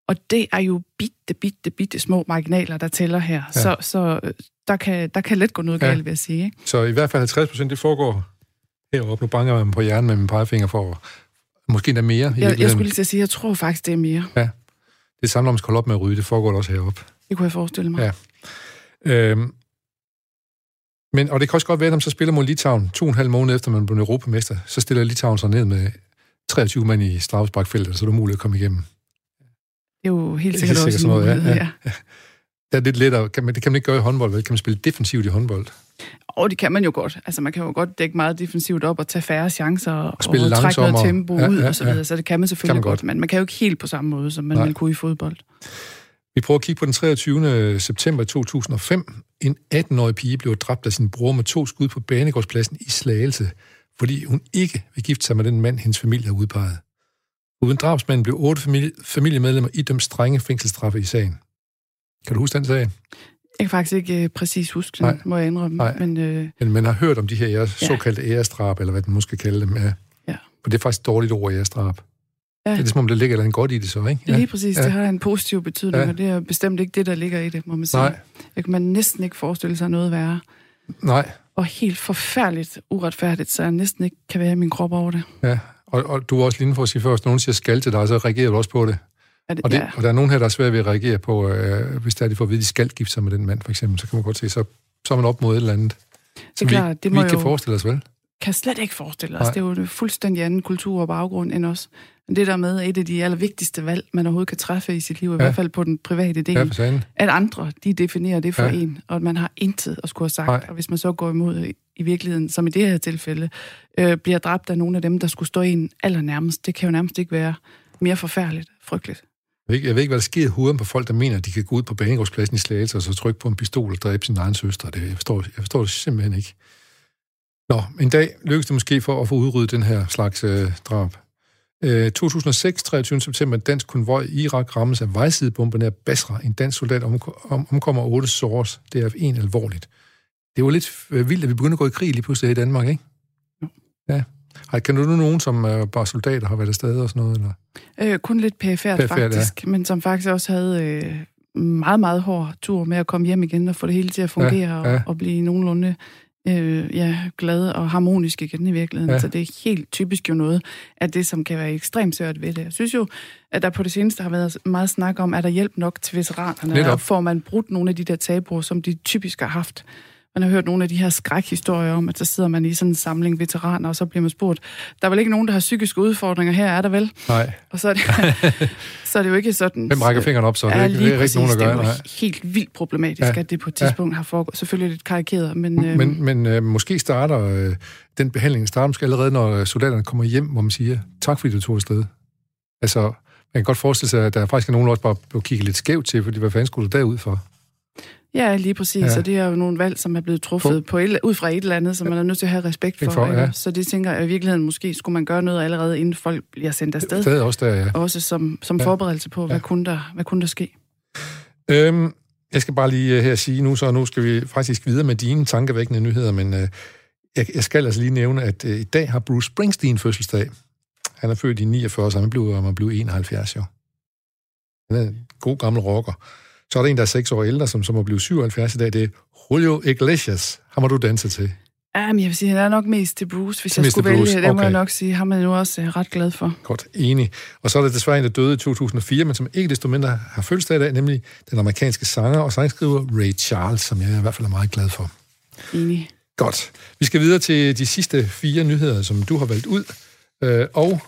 [SPEAKER 2] Og det er jo bitte, bitte, bitte små marginaler, der tæller her. Ja. Så, så øh, der, kan, der kan let gå noget ja. galt, vil jeg sige. Ikke?
[SPEAKER 1] Så i hvert fald 50 procent, det foregår heroppe. Nu banker man på hjernen med min pegefinger for måske endda mere.
[SPEAKER 2] Jeg, jeg skulle lige til at sige, jeg tror faktisk, det er mere.
[SPEAKER 1] Ja. Det samme, om man skal holde op med at ryge, det foregår også heroppe.
[SPEAKER 2] Det kunne jeg forestille mig.
[SPEAKER 1] Ja. Øhm, men, og det kan også godt være, at man så spiller mod Litauen to og en halv måned efter, man blev europamester, så stiller Litauen sig ned med 23 mand i Strafsbakfeltet, så det er muligt at komme igennem.
[SPEAKER 2] Det er jo helt sikkert, helt sikkert også noget, ja, ja. ja.
[SPEAKER 1] Det er lidt lettere. Kan man, det kan man ikke gøre i håndbold, vel? Kan man spille defensivt i håndbold?
[SPEAKER 2] Og det kan man jo godt. Altså, man kan jo godt dække meget defensivt op og tage færre chancer og, og, og trække noget tempo ja, ud ja, og så videre. Ja. Så det kan man selvfølgelig kan man godt. godt. Men man kan jo ikke helt på samme måde, som man Nej. ville kunne i fodbold.
[SPEAKER 1] Vi prøver at kigge på den 23. september 2005. En 18-årig pige blev dræbt af sin bror med to skud på banegårdspladsen i Slagelse, fordi hun ikke vil gifte sig med den mand, hendes familie har udpeget. Uden drabsmanden blev otte familie, familiemedlemmer idømt strenge fængselsstraffe i sagen. Kan du huske den sag?
[SPEAKER 2] Jeg kan faktisk ikke øh, præcis huske den, Nej. må jeg indrømme.
[SPEAKER 1] Nej. Men, øh... men man har hørt om de her ja. såkaldte æresdrab, eller hvad man måske kalde dem. Ja.
[SPEAKER 2] ja.
[SPEAKER 1] Og det er faktisk et dårligt ord, æresdrab. Ja. Det er som om, der ligger noget godt i det så, ikke?
[SPEAKER 2] Ja. Lige præcis. Ja. Det har en positiv betydning, ja. og det er bestemt ikke det, der ligger i det, må man sige. Nej. Det kan man næsten ikke forestille sig noget værre.
[SPEAKER 1] Nej.
[SPEAKER 2] Og helt forfærdeligt uretfærdigt, så jeg næsten ikke kan være i min krop over det.
[SPEAKER 1] Ja, og, og du er også lige for at sige først, nogen siger skal til dig, så reagerer du også på det. det og, det, ja. og der er nogen her, der er svært ved at reagere på, øh, hvis der er, de får at vide, de skal gifte sig med den mand, for eksempel, så kan man godt se, så, så er man op mod et eller andet.
[SPEAKER 2] Det er klart,
[SPEAKER 1] vi,
[SPEAKER 2] det må
[SPEAKER 1] vi kan forestille os, vel?
[SPEAKER 2] kan slet ikke forestille os. Nej. Det er jo en fuldstændig anden kultur og baggrund end os. Men det der med, er et af de allervigtigste valg, man overhovedet kan træffe i sit liv, i ja. hvert fald på den private del,
[SPEAKER 1] ja,
[SPEAKER 2] at andre, de definerer det for ja. en, og at man har intet at skulle have sagt. Nej. Og hvis man så går imod i virkeligheden, som i det her tilfælde, øh, bliver dræbt af nogle af dem, der skulle stå en allernærmest. Det kan jo nærmest ikke være mere forfærdeligt, frygteligt.
[SPEAKER 1] Jeg ved, ikke, jeg ved ikke, hvad der sker i hovedet på folk, der mener, at de kan gå ud på banegårdspladsen i Slagelse og så trykke på en pistol og dræbe sin egen søster. Det, jeg, forstår, jeg forstår det simpelthen ikke. Nå, en dag lykkes det måske for at få udryddet den her slags øh, drab. Øh, 2006, 23. september, en dansk konvoj i Irak rammes af vejsidebomber nær Basra. En dansk soldat omkommer otte sårs. Det er en alvorligt. Det var lidt øh, vildt, at vi begyndte at gå i krig lige pludselig i Danmark, ikke? Ja. Har, kan du nu nogen, som uh, bare soldater har været afsted og sådan noget? Eller?
[SPEAKER 2] Øh, kun lidt pæfærd, faktisk, ja. men som faktisk også havde øh, meget, meget hård tur med at komme hjem igen og få det hele til at fungere ja, ja. Og, og blive nogenlunde øh, ja, glad og harmonisk igen i virkeligheden. Ja. Så det er helt typisk jo noget af det, som kan være ekstremt svært ved det. Jeg synes jo, at der på det seneste har været meget snak om, er der hjælp nok til veteranerne? Og får man brudt nogle af de der tabuer, som de typisk har haft? Man har hørt nogle af de her skrækhistorier om, at så sidder man i sådan en samling veteraner, og så bliver man spurgt, der er vel ikke nogen, der har psykiske udfordringer her, er der vel?
[SPEAKER 1] Nej.
[SPEAKER 2] Og så er det, så er det jo ikke sådan...
[SPEAKER 1] Hvem rækker fingrene op, så det er, ikke, det er ikke nogen, der gør
[SPEAKER 2] det. er jo helt vildt problematisk, ja. at det på et tidspunkt ja. har foregået. Selvfølgelig lidt karikeret, men...
[SPEAKER 1] Øh, men, men øh, måske starter øh, den behandling starter måske allerede, når soldaterne kommer hjem, hvor man siger, tak fordi du tog afsted. Altså, man kan godt forestille sig, at der faktisk er nogen, der også bare kigget lidt skævt til, fordi hvad fanden skulle du derud for?
[SPEAKER 2] Ja, lige præcis. Ja. Og det er jo nogle valg, som er blevet truffet på et, ud fra et eller andet, som man er nødt til at have respekt for. for ja. Så det tænker jeg i virkeligheden, måske skulle man gøre noget allerede, inden folk bliver sendt afsted.
[SPEAKER 1] Er også der, ja.
[SPEAKER 2] Også som, som ja. forberedelse på, hvad, ja. kunne der, hvad kunne der ske?
[SPEAKER 1] Øhm, jeg skal bare lige øh, her sige nu, så nu skal vi faktisk videre med dine tankevækkende nyheder, men øh, jeg, jeg skal altså lige nævne, at øh, i dag har Bruce Springsteen fødselsdag. Han er født i 49, så han blev, han blev 71 jo. Han er en god gammel rocker. Så er der en, der er seks år ældre, som, som må blive 77 i dag. Det er Julio Iglesias. Ham har du danset til.
[SPEAKER 2] Ja, men jeg vil sige, han er nok mest til Bruce, hvis til jeg skulle Bruce. vælge. Det okay. må jeg nok sige. Ham er nu også uh, ret glad for.
[SPEAKER 1] Godt, enig. Og så er der desværre en, der døde i 2004, men som ikke desto mindre har fødselsdag i dag, nemlig den amerikanske sanger og sangskriver Ray Charles, som jeg i hvert fald er meget glad for.
[SPEAKER 2] Enig.
[SPEAKER 1] Godt. Vi skal videre til de sidste fire nyheder, som du har valgt ud. Øh, og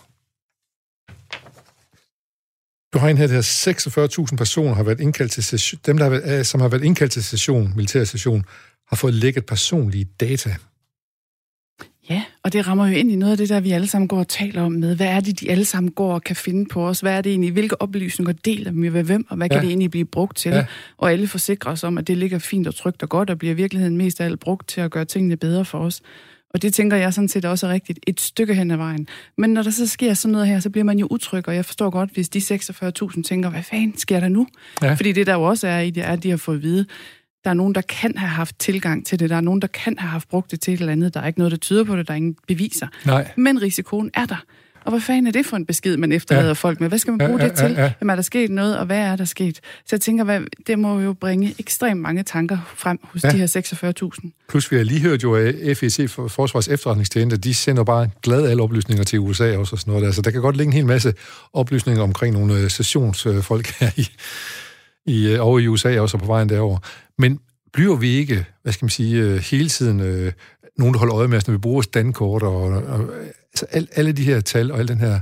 [SPEAKER 1] du har en her, der 46.000 personer har været indkaldt til session, dem, der har været, øh, som har været indkaldt til session, militær session, har fået lækket personlige data.
[SPEAKER 2] Ja, og det rammer jo ind i noget af det, der vi alle sammen går og taler om med. Hvad er det, de alle sammen går og kan finde på os? Hvad er det egentlig? Hvilke oplysninger deler vi med hvem? Og hvad ja. kan det egentlig blive brugt til? Ja. Og alle forsikrer os om, at det ligger fint og trygt og godt, og bliver i virkeligheden mest af alt brugt til at gøre tingene bedre for os. Og det tænker jeg sådan set også er rigtigt et stykke hen ad vejen. Men når der så sker sådan noget her, så bliver man jo utryg, og jeg forstår godt, hvis de 46.000 tænker, hvad fanden sker der nu? Ja. Fordi det der jo også er i det, er, at de har fået at vide, der er nogen, der kan have haft tilgang til det. Der er nogen, der kan have haft brugt det til et eller andet. Der er ikke noget, der tyder på det. Der er ingen beviser.
[SPEAKER 1] Nej.
[SPEAKER 2] Men risikoen er der. Og hvad fanden er det for en besked, man efterlader ja. folk med? Hvad skal man bruge ja, det til? Ja, ja. Jamen, er der sket noget, og hvad er der sket? Så jeg tænker, hvad, det må jo bringe ekstremt mange tanker frem hos ja. de her 46.000.
[SPEAKER 1] Plus vi har lige hørt jo, at FEC, Forsvars Efterretningstjeneste, de sender bare glad alle oplysninger til USA også og sådan noget. Altså, der kan godt ligge en hel masse oplysninger omkring nogle øh, sessionsfolk her i, i, øh, over i USA også på vejen derover. Men bliver vi ikke, hvad skal man sige, øh, hele tiden øh, nogen, der holder øje med os, når vi bruger standkort og, og altså al, alle de her tal og al den her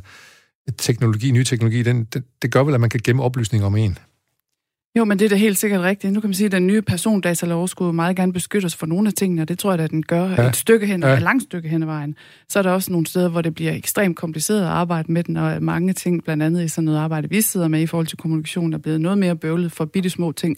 [SPEAKER 1] teknologi, ny teknologi, den, det, det gør vel, at man kan gemme oplysninger om en.
[SPEAKER 2] Jo, men det er da helt sikkert rigtigt. Nu kan man sige, at den nye persondatalov skulle meget gerne beskytte os for nogle af tingene, og det tror jeg, at den gør ja. et stykke hen, ja. et langt stykke hen ad vejen. Så er der også nogle steder, hvor det bliver ekstremt kompliceret at arbejde med den, og mange ting, blandt andet i sådan noget arbejde, vi sidder med i forhold til kommunikation, er blevet noget mere bøvlet for bitte små ting.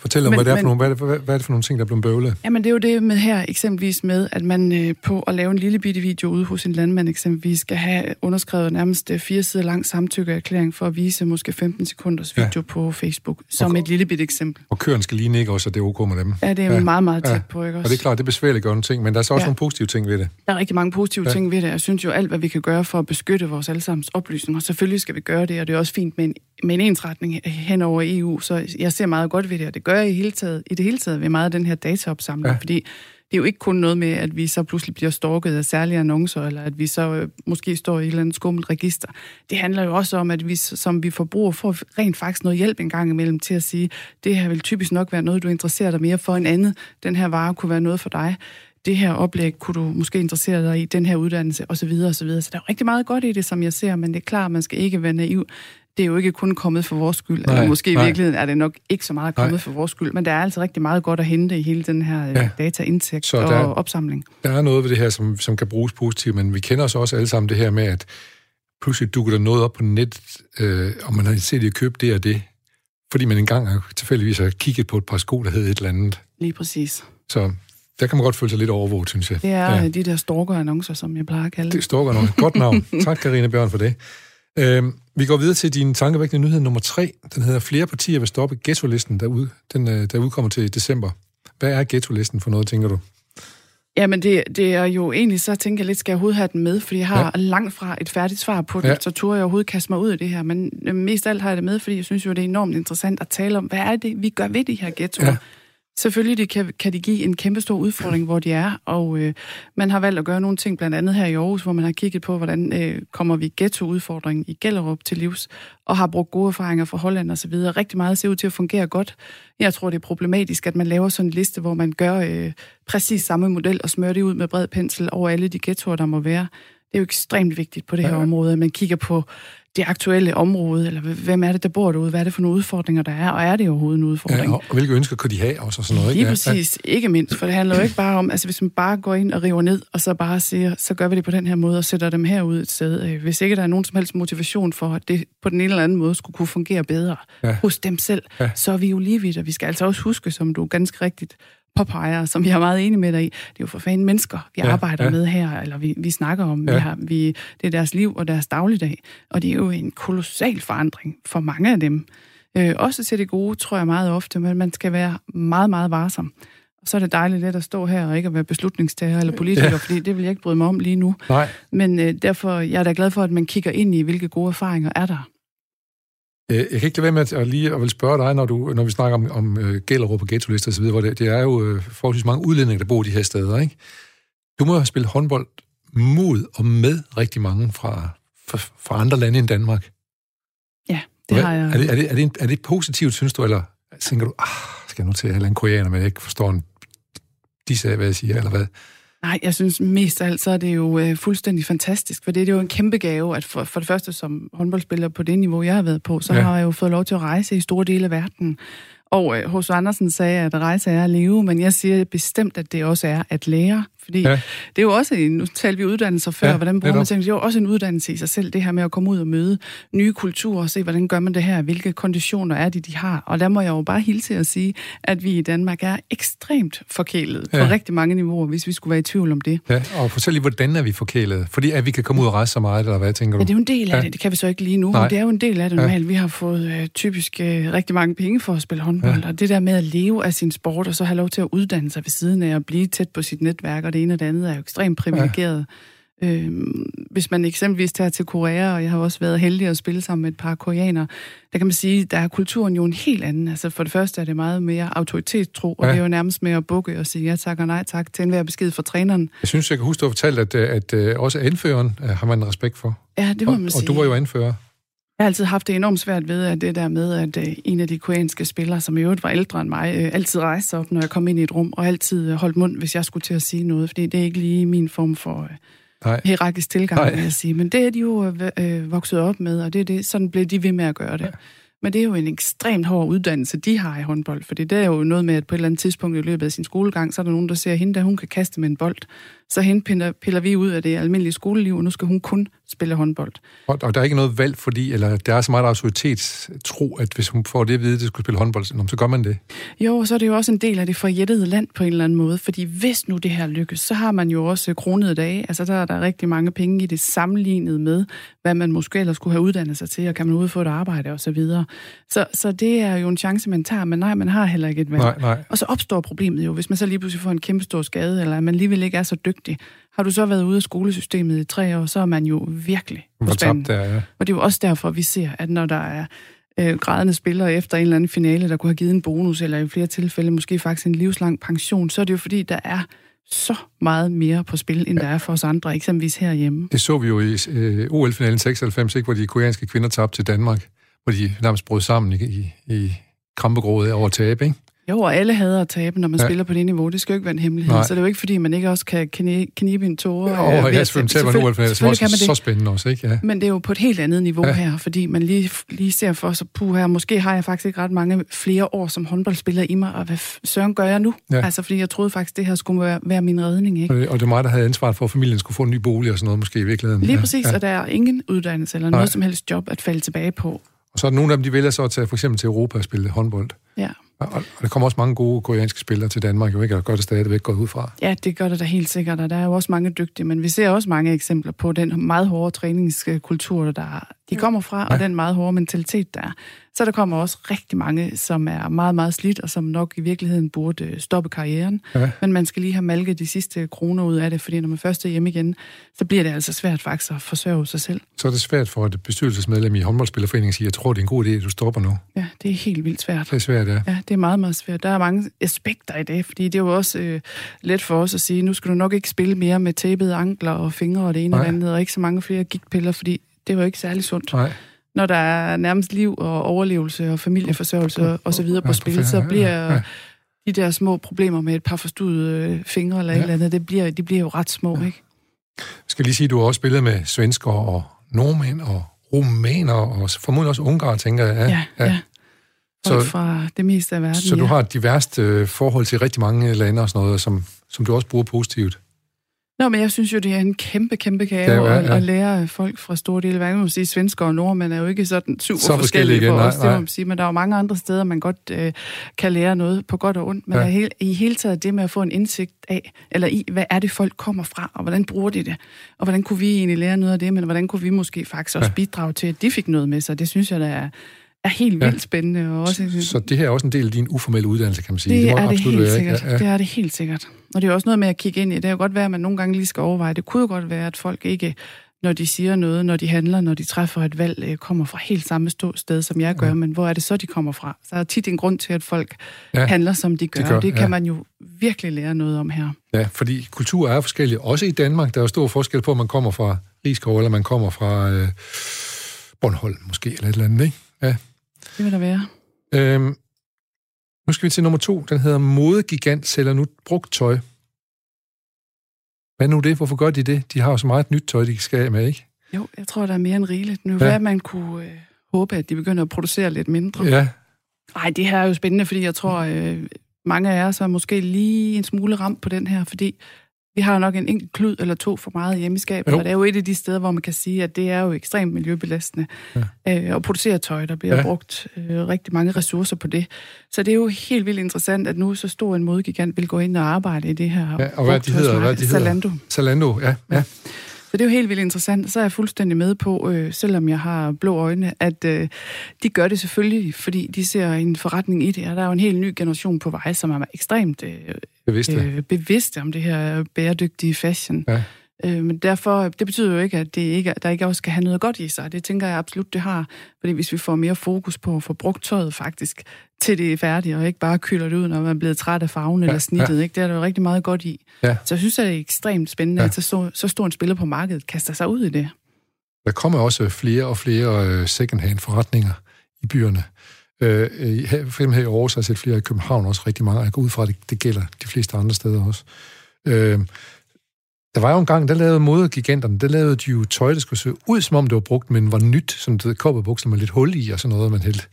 [SPEAKER 1] Fortæl om, men, hvad, det er for nogle, hvad, er det, hvad, hvad er det for nogle ting, der er blevet bøvlet?
[SPEAKER 2] Jamen, det er jo det med her, eksempelvis med, at man øh, på at lave en lille bitte video ude hos en landmand eksempelvis, skal have underskrevet nærmest øh, fire sider lang samtykkeerklæring for at vise måske 15 sekunders video ja. på Facebook, som og, et lille bitte eksempel.
[SPEAKER 1] Og køren skal lige ikke også, at det er ok med dem.
[SPEAKER 2] Ja, det er ja. meget, meget tæt ja. på, ikke også?
[SPEAKER 1] Og det er klart, det besværligt gøre ting, men der er så også ja. nogle positive ting ved det.
[SPEAKER 2] Der er rigtig mange positive ja. ting ved det. Jeg synes jo, alt, hvad vi kan gøre for at beskytte vores allesammens oplysninger, selvfølgelig skal vi gøre det, og det er også fint med en, med en ensretning hen over EU, så jeg ser meget godt ved det, og det gør i hele taget i det hele taget ved meget af den her dataopsamling, ja. fordi det er jo ikke kun noget med, at vi så pludselig bliver stalket af særlige annoncer, eller at vi så øh, måske står i et eller andet skummelt register. Det handler jo også om, at vi som vi forbruger får rent faktisk noget hjælp en gang imellem til at sige, det her vil typisk nok være noget, du interesserer dig mere for en andet. Den her vare kunne være noget for dig det her oplæg kunne du måske interessere dig i, den her uddannelse osv. osv. Så der er rigtig meget godt i det, som jeg ser, men det er klart, man skal ikke være naiv det er jo ikke kun kommet for vores skyld, nej, eller måske nej. i virkeligheden er det nok ikke så meget kommet nej. for vores skyld, men der er altså rigtig meget godt at hente i hele den her øh, ja. dataindtægt og der, opsamling.
[SPEAKER 1] Der er noget ved det her, som, som kan bruges positivt, men vi kender os også alle sammen det her med, at pludselig dukker der noget op på net, øh, og man har set det købe det og det, fordi man engang har tilfældigvis har kigget på et par sko, der hed et eller andet.
[SPEAKER 2] Lige præcis.
[SPEAKER 1] Så der kan man godt føle sig lidt overvåget, synes jeg.
[SPEAKER 2] Det er ja. de der stalker-annoncer, som jeg plejer at kalde det.
[SPEAKER 1] Det er. Godt navn. tak, Karina Bjørn, for det. Øhm, vi går videre til din tankevækkende nyhed nummer tre. Den hedder, flere partier vil stoppe ghetto-listen, der, ud, den, øh, der udkommer til december. Hvad er ghetto-listen for noget, tænker du?
[SPEAKER 2] Jamen, det, det er jo egentlig, så tænker jeg lidt, skal jeg overhovedet have den med? Fordi jeg har ja. langt fra et færdigt svar på det, ja. så turde jeg overhovedet kaste mig ud af det her. Men mest af alt har jeg det med, fordi jeg synes jo, det er enormt interessant at tale om, hvad er det, vi gør ved de her ghettoer? Ja. Selvfølgelig det kan, kan de give en kæmpe stor udfordring, hvor de er, og øh, man har valgt at gøre nogle ting, blandt andet her i Aarhus, hvor man har kigget på, hvordan øh, kommer vi ghetto-udfordringen i Gellerup til livs, og har brugt gode erfaringer fra Holland osv. Rigtig meget ser ud til at fungere godt. Jeg tror, det er problematisk, at man laver sådan en liste, hvor man gør øh, præcis samme model og smører det ud med bred pensel over alle de ghettoer, der må være. Det er jo ekstremt vigtigt på det her ja. område, at man kigger på det aktuelle område, eller hvem er det, der bor derude, hvad er det for nogle udfordringer, der er, og er det overhovedet en udfordring?
[SPEAKER 1] Ja, og hvilke ønsker kunne de have også, og sådan noget,
[SPEAKER 2] ikke? Lige præcis, ja. ikke mindst, for det handler jo ikke bare om, altså hvis man bare går ind og river ned, og så bare siger, så gør vi det på den her måde, og sætter dem herud et sted. Øh, hvis ikke der er nogen som helst motivation for, at det på den ene eller anden måde skulle kunne fungere bedre ja. hos dem selv, ja. så er vi jo lige vidt, og vi skal altså også huske, som du ganske rigtigt påpeger, som jeg er meget enig med dig i, det er jo for fanden mennesker, vi ja, arbejder ja. med her, eller vi, vi snakker om. Ja. Vi har, vi, det er deres liv og deres dagligdag, og det er jo en kolossal forandring for mange af dem. Øh, også til det gode, tror jeg meget ofte, men man skal være meget, meget varsom. Og så er det dejligt let at stå her og ikke at være beslutningstager eller politiker, ja. fordi det vil jeg ikke bryde mig om lige nu.
[SPEAKER 1] Nej.
[SPEAKER 2] Men øh, derfor jeg er da glad for, at man kigger ind i, hvilke gode erfaringer er der.
[SPEAKER 1] Øh, jeg kan ikke lade være med at, lige at vil spørge dig, når, du, når vi snakker om, om uh, Gellerup og ghetto-lister osv., hvor det, det er jo uh, forholdsvis mange udlændinge, der bor de her steder, ikke? Du må have spillet håndbold mod og med rigtig mange fra, fra, fra andre lande end Danmark.
[SPEAKER 2] Ja, det Hvad, har jeg.
[SPEAKER 1] Er det, er, det, er, det, er det positivt, synes du, eller tænker du, ah, skal jeg nu til at have en koreaner, men jeg ikke forstår en disse af, hvad jeg siger, eller hvad?
[SPEAKER 2] Nej, jeg synes mest af alt, så er det jo øh, fuldstændig fantastisk, for det er jo en kæmpe gave, at for, for det første som håndboldspiller på det niveau, jeg har været på, så ja. har jeg jo fået lov til at rejse i store dele af verden. Og øh, H.C. Andersen sagde, at rejse er at leve, men jeg siger bestemt, at det også er at lære. Fordi ja. det er jo også, en, nu talte vi uddannelser før, ja, hvordan bruger man ting, det er jo også en uddannelse i sig selv, det her med at komme ud og møde nye kulturer, og se, hvordan gør man det her, hvilke konditioner er det, de har. Og der må jeg jo bare hilse at sige, at vi i Danmark er ekstremt forkælet ja. på rigtig mange niveauer, hvis vi skulle være i tvivl om det.
[SPEAKER 1] Ja, og fortæl lige, hvordan er vi forkælet? Fordi at vi kan komme ud og rejse så meget, eller hvad tænker du?
[SPEAKER 2] Ja, det er jo en del af ja. det, det kan vi så ikke lige nu, Nej. men det er jo en del af det normalt. Ja. Vi har fået øh, typisk øh, rigtig mange penge for at spille håndbold, ja. og det der med at leve af sin sport, og så have lov til at uddanne sig ved siden af, og blive tæt på sit netværk, og det ene og det andet er jo ekstremt privilegeret. Ja. Øhm, hvis man eksempelvis tager til Korea, og jeg har også været heldig at spille sammen med et par koreanere, der kan man sige, der er kulturen jo en helt anden. Altså for det første er det meget mere autoritetstro, og ja. det er jo nærmest med at bukke og sige ja tak og nej tak til enhver besked fra træneren.
[SPEAKER 1] Jeg synes, jeg kan huske, du har fortalt, at, at, at også anføreren øh, har man respekt for.
[SPEAKER 2] Ja, det må man
[SPEAKER 1] og,
[SPEAKER 2] sige.
[SPEAKER 1] Og du var jo anfører.
[SPEAKER 2] Jeg har altid haft det enormt svært ved, at det der med, at øh, en af de koreanske spillere, som i øvrigt var ældre end mig, øh, altid rejste op, når jeg kom ind i et rum, og altid øh, holdt mund, hvis jeg skulle til at sige noget, fordi det er ikke lige min form for Nej. hierarkisk tilgang, Nej. vil jeg sige. Men det er de jo øh, vokset op med, og det er det, sådan blev de ved med at gøre det. Ja. Men det er jo en ekstremt hård uddannelse, de har i håndbold, for det er jo noget med, at på et eller andet tidspunkt i løbet af sin skolegang, så er der nogen, der ser hende, der hun kan kaste med en bold. Så hende piller, vi ud af det almindelige skoleliv, og nu skal hun kun spille håndbold.
[SPEAKER 1] Og, og der er ikke noget valg, fordi eller der er så meget autoritetstro, at hvis hun får det at vide, at det skulle spille håndbold, så gør man det.
[SPEAKER 2] Jo, så er det jo også en del af det forjættede land på en eller anden måde, fordi hvis nu det her lykkes, så har man jo også kronede dage. Altså der er der rigtig mange penge i det sammenlignet med, hvad man måske ellers skulle have uddannet sig til, og kan man ud få et arbejde osv. Så, videre. så, så det er jo en chance, man tager, men nej, man har heller ikke et valg.
[SPEAKER 1] Nej, nej.
[SPEAKER 2] Og så opstår problemet jo, hvis man så lige pludselig får en kæmpe stor skade, eller man alligevel ikke er så dygtig. Har du så været ude af skolesystemet i tre år, så er man jo virkelig på spanden. Der, ja. Og det er jo også derfor, vi ser, at når der er øh, grædende spillere efter en eller anden finale, der kunne have givet en bonus, eller i flere tilfælde måske faktisk en livslang pension, så er det jo fordi, der er så meget mere på spil, end ja. der er for os andre, eksempelvis herhjemme.
[SPEAKER 1] Det så vi jo i øh, OL-finalen 96, ikke, hvor de koreanske kvinder tabte til Danmark, hvor de nærmest brød sammen i, i, i krampegrådet over tab, ikke?
[SPEAKER 2] Jo, og alle hader at tabe, når man
[SPEAKER 1] Ja.
[SPEAKER 2] spiller på det niveau. Det skal jo ikke være en hemmelighed.
[SPEAKER 1] Nej.
[SPEAKER 2] Så det er jo ikke, fordi man ikke også kan kni- knibe en tåre.
[SPEAKER 1] Og
[SPEAKER 2] øh,
[SPEAKER 1] jeg selvfølgelig
[SPEAKER 2] tabe.
[SPEAKER 1] taber nu, for det er også så spændende også, ikke? Ja.
[SPEAKER 2] Men det er jo på et helt andet niveau
[SPEAKER 1] Ja.
[SPEAKER 2] her, fordi man lige, lige ser for sig, puh her, måske har jeg faktisk ikke ret mange flere år som håndboldspiller i mig, og hvad søren gør jeg nu?
[SPEAKER 1] Ja.
[SPEAKER 2] Altså, fordi jeg troede faktisk, det her skulle være, være min redning, ikke?
[SPEAKER 1] Og det- Og det mig, der havde ansvaret for, at familien skulle få en ny bolig og sådan noget, måske i virkeligheden.
[SPEAKER 2] Lige
[SPEAKER 1] Ja,
[SPEAKER 2] præcis,
[SPEAKER 1] Ja.
[SPEAKER 2] og der er ingen uddannelse eller
[SPEAKER 1] Nej.
[SPEAKER 2] noget som helst job at falde tilbage på.
[SPEAKER 1] Og så er der nogle af dem, de vælger så at tage for eksempel til Europa og spille håndbold.
[SPEAKER 2] Ja.
[SPEAKER 1] Og, der kommer også mange gode koreanske spillere til Danmark, jo ikke? Og gør det stadigvæk gået ud fra.
[SPEAKER 2] Ja, det gør det da helt sikkert, og der er jo også mange dygtige, men vi ser også mange eksempler på den meget hårde træningskultur, der de kommer fra, og
[SPEAKER 1] Ja.
[SPEAKER 2] den meget hårde mentalitet, der er. Så der kommer også rigtig mange, som er meget, meget slidt, og som nok i virkeligheden burde øh, stoppe karrieren.
[SPEAKER 1] Ja.
[SPEAKER 2] Men man skal lige have malket de sidste kroner ud af det, fordi når man først er hjemme igen, så bliver det altså svært faktisk at forsørge sig selv.
[SPEAKER 1] Så er det svært for et bestyrelsesmedlem i håndboldspillerforeningen at sige, jeg tror, det er en god idé, at du stopper nu.
[SPEAKER 2] Ja, det er helt vildt svært.
[SPEAKER 1] Det er svært, ja.
[SPEAKER 2] Ja, det er meget, meget svært. Der er mange aspekter i det, fordi det er jo også øh, let for os at sige, nu skal du nok ikke spille mere med tæppede ankler og fingre og det ene og
[SPEAKER 1] Nej.
[SPEAKER 2] det andet, og ikke så mange flere gigtpiller, fordi det er jo ikke særlig sundt.
[SPEAKER 1] Nej.
[SPEAKER 2] Når der er nærmest liv og overlevelse og familieforsørgelse og så videre på
[SPEAKER 1] Ja,
[SPEAKER 2] spil, så
[SPEAKER 1] ja,
[SPEAKER 2] bliver
[SPEAKER 1] ja.
[SPEAKER 2] de der små problemer med et par forstudede øh, fingre eller ja.
[SPEAKER 1] Ja.
[SPEAKER 2] et eller andet, det bliver, de bliver jo ret små, ikke?
[SPEAKER 1] Jeg skal lige sige, at du har også spillet med svensker og nordmænd og rumæner og formodentlig også ungarer, tænker jeg.
[SPEAKER 2] Ja, ja. ja.
[SPEAKER 1] Så-
[SPEAKER 2] fra det meste af verden,
[SPEAKER 1] Så du
[SPEAKER 2] ja.
[SPEAKER 1] har et diverst øh, forhold til rigtig mange lande og sådan noget, som, som du også bruger positivt.
[SPEAKER 2] Nå, men jeg synes jo, det er en kæmpe, kæmpe gave
[SPEAKER 1] Ja,
[SPEAKER 2] ja,
[SPEAKER 1] ja,
[SPEAKER 2] at,
[SPEAKER 1] ja.
[SPEAKER 2] lære folk fra store dele af verden. Man må sige, svensker og nordmænd er jo ikke sådan super
[SPEAKER 1] Så forskellige
[SPEAKER 2] forskellige for
[SPEAKER 1] nej,
[SPEAKER 2] os, det må man sige. Men der er jo mange andre steder, man godt øh, kan lære noget på godt og ondt. Men
[SPEAKER 1] Ja.
[SPEAKER 2] ja. hele, i hele taget det med at få en indsigt af, eller i, hvad er det, folk kommer fra, og hvordan bruger de det? Og hvordan kunne vi egentlig lære noget af det, men hvordan kunne vi måske faktisk også
[SPEAKER 1] Ja.
[SPEAKER 2] bidrage til, at de fik noget med sig? Det synes jeg, der er, er helt
[SPEAKER 1] Ja.
[SPEAKER 2] vildt spændende. Og også,
[SPEAKER 1] Så det her er også en del af din uformelle uddannelse, kan man sige.
[SPEAKER 2] det,
[SPEAKER 1] må
[SPEAKER 2] er det
[SPEAKER 1] absolut
[SPEAKER 2] helt
[SPEAKER 1] være,
[SPEAKER 2] sikkert.
[SPEAKER 1] ikke? Ja,
[SPEAKER 2] Det
[SPEAKER 1] ja.
[SPEAKER 2] er det helt sikkert. Og det er også noget med at kigge ind i. Det kan jo godt være, at man nogle gange lige skal overveje. Det kunne jo godt være, at folk ikke, når de siger noget, når de handler, når de træffer et valg, øh, kommer fra helt samme sted, som jeg gør.
[SPEAKER 1] Ja.
[SPEAKER 2] Men hvor er det så, de kommer fra? Så er der tit en grund til, at folk
[SPEAKER 1] Ja,
[SPEAKER 2] handler, som de gør.
[SPEAKER 1] gør,
[SPEAKER 2] og det kan
[SPEAKER 1] ja.
[SPEAKER 2] man jo virkelig lære noget om her.
[SPEAKER 1] Ja, fordi kultur er forskellig. Også i Danmark. Der er jo stor forskel på, om man kommer fra Rigskov, eller man kommer fra øh, Bornholm måske, eller et eller andet, ikke? Ja.
[SPEAKER 2] Det vil der være.
[SPEAKER 1] Øhm, nu skal vi til nummer to. Den hedder Modegigant sælger nu brugt tøj. Hvad nu det? Hvorfor gør de det? De har jo så meget nyt tøj, de skal af med, ikke?
[SPEAKER 2] Jo, jeg tror, der er mere end rigeligt. Nu
[SPEAKER 1] Ja.
[SPEAKER 2] at man kunne øh, håbe, at de begynder at producere lidt mindre.
[SPEAKER 1] Ja,
[SPEAKER 2] Nej, det her er jo spændende, fordi jeg tror, øh, mange af os er måske lige en smule ramt på den her, fordi vi har nok en enkelt klud eller to for meget hjemme i skabet, og det er jo et af de steder, hvor man kan sige, at det er jo ekstremt miljøbelastende
[SPEAKER 1] Ja.
[SPEAKER 2] øh, at producere tøj. Der bliver
[SPEAKER 1] Ja.
[SPEAKER 2] brugt øh, rigtig mange ressourcer på det. Så det er jo helt vildt interessant, at nu så stor en modegigant vil gå ind og arbejde i det her.
[SPEAKER 1] Ja, og hvad de hedder, hvad de hedder?
[SPEAKER 2] Zalando.
[SPEAKER 1] Zalando, ja. ja.
[SPEAKER 2] Så det er jo helt vildt interessant. Så er jeg fuldstændig med på, øh, selvom jeg har blå øjne, at øh, de gør det selvfølgelig, fordi de ser en forretning i det. Og der er jo en helt ny generation på vej, som er ekstremt øh,
[SPEAKER 1] Bevidst det.
[SPEAKER 2] øh, bevidste om det her bæredygtige fashion.
[SPEAKER 1] Ja.
[SPEAKER 2] Øh, men derfor, det betyder jo ikke, at det ikke, der ikke også skal have noget godt i sig. Det tænker jeg absolut, det har. Fordi hvis vi får mere fokus på at få brugt tøjet faktisk, til det er færdigt, og ikke bare kylder det ud, når man er blevet træt af farven ja, eller snittet. Ja. Ikke? Det er der jo rigtig meget godt i.
[SPEAKER 1] Ja.
[SPEAKER 2] Så jeg synes, at det er ekstremt spændende,
[SPEAKER 1] Ja.
[SPEAKER 2] at så, så stor en spiller på markedet kaster sig ud i det.
[SPEAKER 1] Der kommer også flere og flere øh, second-hand forretninger i byerne. Øh, i- her- for eksempel her i Aarhus har jeg set flere i København også rigtig mange. Jeg går ud fra, at det, det gælder de fleste andre steder også. Øh, der var jo en gang, der lavede modegiganterne, der lavede de jo tøj, der skulle se ud, som om det var brugt, men var nyt, som det kopperbukser med lidt hul i og sådan noget, man hældte.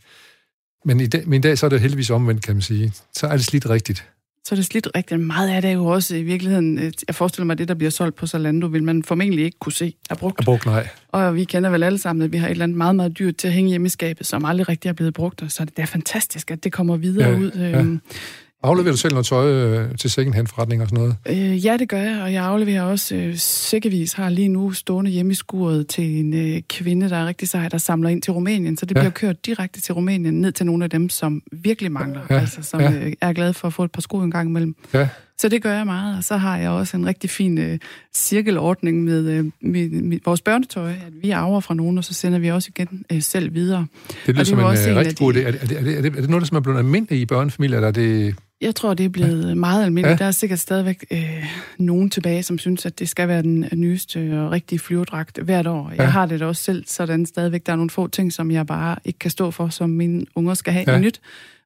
[SPEAKER 1] Men i, dag, men i dag så er det heldigvis omvendt, kan man sige. Så er det slidt rigtigt.
[SPEAKER 2] Så er det slidt rigtig meget af det er jo også i virkeligheden, øh, jeg forestiller mig, det, der bliver solgt på Zalando, vil man formentlig ikke kunne se er brugt.
[SPEAKER 1] Er brugt, nej.
[SPEAKER 2] Og vi kender vel alle sammen, at vi har et eller andet meget, meget dyrt til at hænge hjemme i skabet, som aldrig rigtig er blevet brugt, og så er det, er fantastisk, at det kommer videre
[SPEAKER 1] Ja,
[SPEAKER 2] ud.
[SPEAKER 1] ja. Afleverer du selv noget tøj øh, til second-hand forretninger og sådan noget?
[SPEAKER 2] Øh, ja, det gør jeg, og jeg afleverer også øh, sikkervis har lige nu stående hjemme i skuret til en øh, kvinde, der er rigtig sej, der samler ind til Rumænien. Så det
[SPEAKER 1] Ja.
[SPEAKER 2] bliver kørt direkte til Rumænien, ned til nogle af dem, som virkelig mangler,
[SPEAKER 1] Ja,
[SPEAKER 2] altså som
[SPEAKER 1] ja.
[SPEAKER 2] øh, er glade for at få et par sko en gang imellem.
[SPEAKER 1] Ja.
[SPEAKER 2] Så det gør jeg meget, og så har jeg også en rigtig fin øh, cirkelordning med øh, mit, mit, vores børnetøj, at vi arver fra nogen, og så sender vi også igen øh, selv videre.
[SPEAKER 1] Det lyder som en øh,
[SPEAKER 2] en
[SPEAKER 1] rigtig god idé. Er det, er, det, er, det, er, det, noget, der som er blevet almindeligt i børnefamilier, eller er det...
[SPEAKER 2] Jeg tror, det er blevet ja. meget almindeligt.
[SPEAKER 1] Ja.
[SPEAKER 2] Der er sikkert stadigvæk øh, nogen tilbage, som synes, at det skal være den nyeste og rigtige flyverdragt hvert år. Jeg
[SPEAKER 1] Ja.
[SPEAKER 2] har det da også selv sådan stadigvæk. Der er nogle få ting, som jeg bare ikke kan stå for, som mine unger skal have
[SPEAKER 1] ja.
[SPEAKER 2] nyt.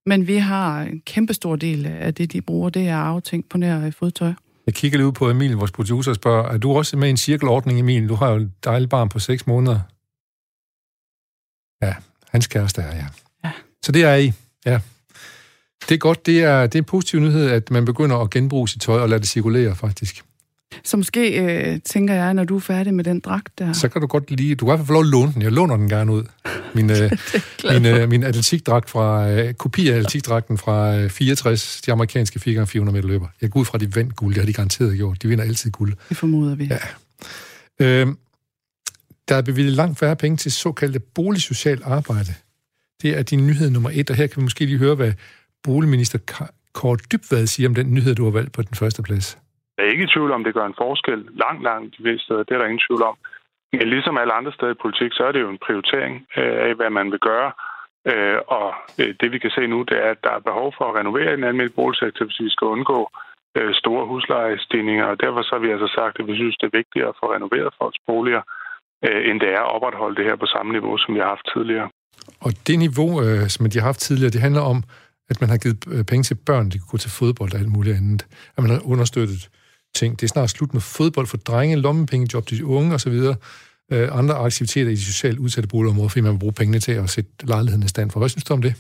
[SPEAKER 2] Men vi har en kæmpe stor del af det, de bruger, det er afting på nær fodtøj.
[SPEAKER 1] Jeg kigger lige ud på Emil, vores producer, og spørger, er du også med i en cirkelordning, Emil? Du har jo et dejligt barn på 6 måneder. Ja, hans kæreste er, ja.
[SPEAKER 2] ja.
[SPEAKER 1] Så det er I, ja. Det er godt, det er, det er en positiv nyhed, at man begynder at genbruge sit tøj og lade det cirkulere, faktisk.
[SPEAKER 2] Så måske øh, tænker jeg, når du er færdig med den dragt der...
[SPEAKER 1] Så kan du godt lige... Du kan i hvert fald få lov at låne den. Jeg låner den gerne ud. Min, øh, min, øh, min atletikdragt fra... Øh, kopi af atletikdragten fra øh, 64, de amerikanske 4x400 meter løber. Jeg går ud fra, at de vandt guld. Det har de garanteret gjort. De vinder altid guld.
[SPEAKER 2] Det formoder vi.
[SPEAKER 1] Ja. Øh, der er bevilget langt færre penge til såkaldte boligsocialt arbejde. Det er din nyhed nummer et, og her kan vi måske lige høre, hvad boligminister Kåre Dybvad siger om den nyhed, du har valgt på den første plads.
[SPEAKER 3] Jeg er ikke i tvivl om, det gør en forskel langt, langt de fleste steder. Det er der ingen tvivl om. Men ligesom alle andre steder i politik, så er det jo en prioritering øh, af, hvad man vil gøre. Øh, og øh, det vi kan se nu, det er, at der er behov for at renovere en almindelig boligsektor, hvis vi skal undgå store huslejestigninger. Og derfor så har vi altså sagt, at vi synes, det er vigtigere at få renoveret folks boliger, end det er at opretholde det her på samme niveau, som vi har haft tidligere.
[SPEAKER 1] Og det niveau, som de har haft tidligere, det handler om, at man har givet penge til børn, de kan gå til fodbold og alt muligt andet. At man har understøttet ting. Det er snart slut med fodbold for drenge, lommepengejob til de unge osv., øh, andre aktiviteter i de socialt udsatte boligområder, fordi man vil bruge pengene til at sætte lejligheden i stand for. Hvad synes du om det?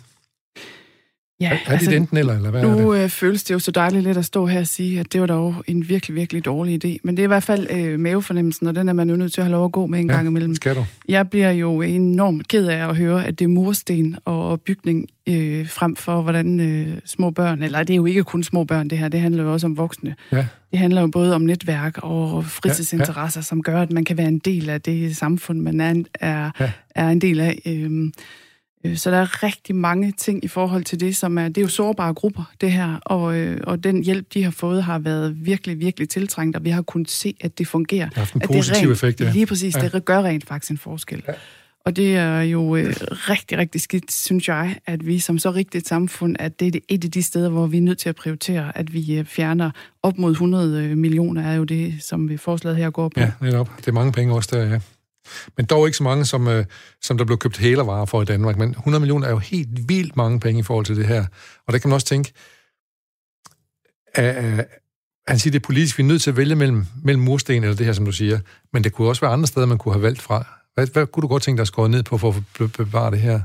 [SPEAKER 2] Ja,
[SPEAKER 1] er, er altså, det enten eller, eller hvad
[SPEAKER 2] nu
[SPEAKER 1] er
[SPEAKER 2] det? Øh, føles det jo så dejligt lidt at stå her og sige, at det var dog en virkelig, virkelig dårlig idé. Men det er i hvert fald øh, mavefornemmelsen, og den er man jo nødt til at have lov at gå med en
[SPEAKER 1] ja,
[SPEAKER 2] gang imellem.
[SPEAKER 1] skal du.
[SPEAKER 2] Jeg bliver jo enormt ked af at høre, at det er mursten og bygning øh, frem for, hvordan øh, små børn, eller det er jo ikke kun små børn det her, det handler jo også om voksne.
[SPEAKER 1] Ja.
[SPEAKER 2] Det handler jo både om netværk og fritidsinteresser, ja, ja. som gør, at man kan være en del af det samfund, man er, er, ja. er en del af. Øh, Øh, så der er rigtig mange ting i forhold til det, som er, det er jo sårbare grupper, det her, og, øh, og den hjælp, de har fået, har været virkelig, virkelig tiltrængt, og vi har kunnet se, at det fungerer. Det
[SPEAKER 1] har haft en positiv rent, effekt, ja.
[SPEAKER 2] Lige præcis, ja. det gør rent faktisk en forskel. Ja. Og det er jo øh, rigtig, rigtig skidt, synes jeg, at vi som så rigtigt samfund, at det er et af de steder, hvor vi er nødt til at prioritere, at vi øh, fjerner op mod 100 millioner, er jo det, som vi forslaget her går på.
[SPEAKER 1] Ja, netop. Det er mange penge også der, ja. Men dog ikke så mange, som, øh, som der blev købt hælervarer for i Danmark. Men 100 millioner er jo helt vildt mange penge i forhold til det her. Og der kan man også tænke, at, han siger, det er politisk, vi er nødt til at vælge mellem, mellem mursten eller det her, som du siger. Men det kunne også være andre steder, man kunne have valgt fra. Hvad, hvad kunne du godt tænke dig at skåre ned på for at bevare det her?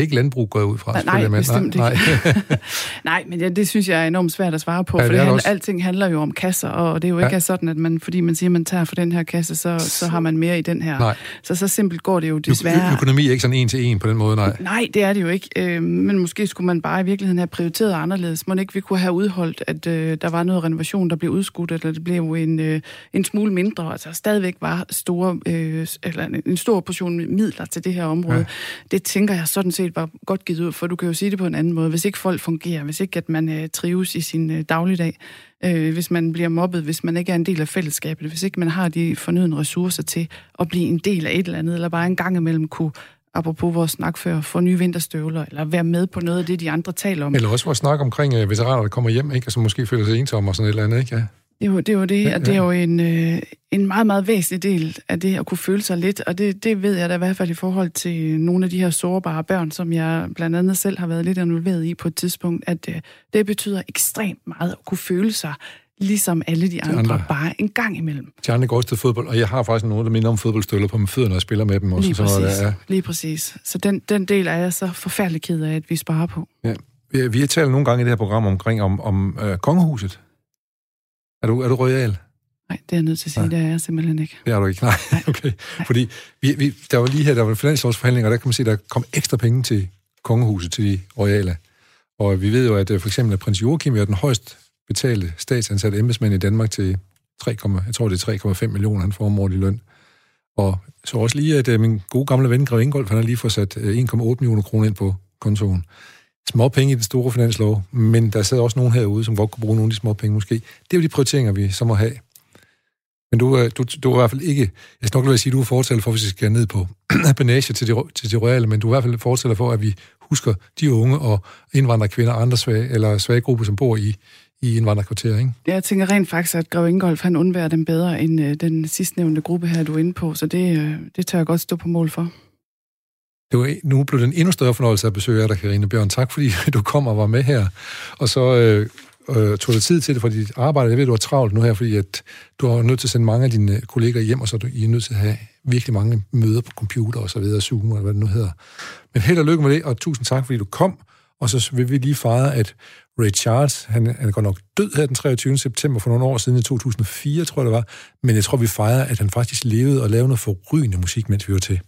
[SPEAKER 1] Ikke landbrug går ud fra.
[SPEAKER 2] Nej, nej bestemt nej, ikke. Nej. nej, men ja, det synes jeg er enormt svært at svare på, ja, for det handler, alting handler jo om kasser, og det er jo ikke ja. sådan, at man, fordi man siger, at man tager for den her kasse, så, så har man mere i den her.
[SPEAKER 1] Nej.
[SPEAKER 2] Så så simpelt går det jo desværre.
[SPEAKER 1] Ø- økonomi er ikke sådan en til en på den måde, nej.
[SPEAKER 2] Nej, det er det jo ikke. Øh, men måske skulle man bare i virkeligheden have prioriteret anderledes. Må ikke vi kunne have udholdt, at øh, der var noget renovation, der blev udskudt, eller det blev en, øh, en smule mindre, altså stadigvæk var store, øh, eller en, en stor portion midler til det her område. Ja. Det tænker jeg sådan set var godt givet ud for du kan jo sige det på en anden måde. Hvis ikke folk fungerer, hvis ikke at man øh, trives i sin øh, dagligdag, øh, hvis man bliver mobbet, hvis man ikke er en del af fællesskabet, hvis ikke man har de fornødne ressourcer til at blive en del af et eller andet, eller bare en gang imellem kunne apropos vores snak før, få nye vinterstøvler, eller være med på noget af det, de andre taler om.
[SPEAKER 1] Eller også vores snak omkring øh, veteraner, der kommer hjem, ikke, og som måske føler sig ensomme og sådan et eller andet, ikke? Ja.
[SPEAKER 2] Det er jo det, er jo det ja. det er jo en, øh, en meget, meget væsentlig del af det at kunne føle sig lidt, og det, det ved jeg da i hvert fald i forhold til nogle af de her sårbare børn, som jeg blandt andet selv har været lidt involveret i på et tidspunkt, at øh, det betyder ekstremt meget at kunne føle sig ligesom alle de andre, de andre, bare en gang imellem.
[SPEAKER 1] De andre går også til fodbold, og jeg har faktisk nogen, der minder om fodboldstøvler på mine fødder, når jeg spiller med dem. Også,
[SPEAKER 2] lige
[SPEAKER 1] præcis,
[SPEAKER 2] sådan noget, ja. lige præcis. Så den, den del er jeg så forfærdelig ked af, at vi sparer på.
[SPEAKER 1] Ja. Vi har talt nogle gange i det her program omkring om, om øh, kongehuset. Er du, er du royal?
[SPEAKER 2] Nej, det er jeg nødt til at sige, Nej. det er jeg simpelthen ikke.
[SPEAKER 1] Det er du ikke? Nej, Nej. okay. Nej. Fordi vi, vi, der var lige her, der var finanslovsforhandlinger, og der kan man se, der kom ekstra penge til kongehuset, til de royale. Og vi ved jo, at øh, for eksempel at prins Joachim er den højst betalte statsansatte embedsmand i Danmark til 3, jeg tror det er 3,5 millioner, han får om i løn. Og så også lige, at øh, min gode gamle ven, Grev Ingolf, han har lige fået sat 1,8 øh, millioner kroner ind på kontoen små penge i den store finanslov, men der sidder også nogen herude, som godt kunne bruge nogle af de små penge måske. Det er jo de prioriteringer, vi så må have. Men du, øh, du, du er i hvert fald ikke... Jeg skal nok lade sige, at du er fortæller for, hvis vi skal ned på apanage til de, til de royale, men du er i hvert fald fortæller for, at vi husker de unge og indvandrerkvinder og andre svage, eller svage grupper, som bor i, i indvandrerkvarter, ikke?
[SPEAKER 2] Jeg tænker rent faktisk, at Grev Ingolf, han undværer dem bedre end øh, den sidstnævnte gruppe her, du er inde på, så det, øh, det tør jeg godt stå på mål for.
[SPEAKER 1] Det var, nu blev det en endnu større fornøjelse at besøge dig, Karine Bjørn. Tak, fordi du kom og var med her. Og så øh, øh, tog dig tid til det for dit arbejde. Jeg ved, du har travlt nu her, fordi at du har nødt til at sende mange af dine kolleger hjem, og så er du I er nødt til at have virkelig mange møder på computer og så videre, Zoom og hvad det nu hedder. Men held og lykke med det, og tusind tak, fordi du kom. Og så vil vi lige fejre, at Ray Charles, han, han er godt nok død her den 23. september for nogle år siden, i 2004, tror jeg det var. Men jeg tror, vi fejrer, at han faktisk levede og lavede noget forrygende musik, mens vi var til.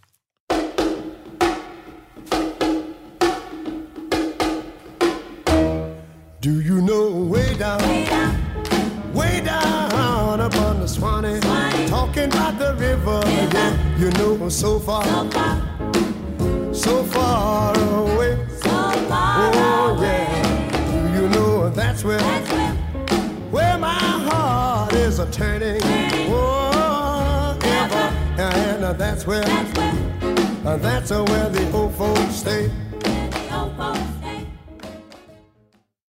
[SPEAKER 1] Do you know way down, way down, way down up on the Swanee, Swanee. talking about the river, river. Yeah, you know oh, so far, so far, so far away, so far oh, away. Yeah. Do you know that's where, that's where, where my heart is a turning, turning. oh, ever, and uh, that's where, that's where, uh, that's where the old folks stay.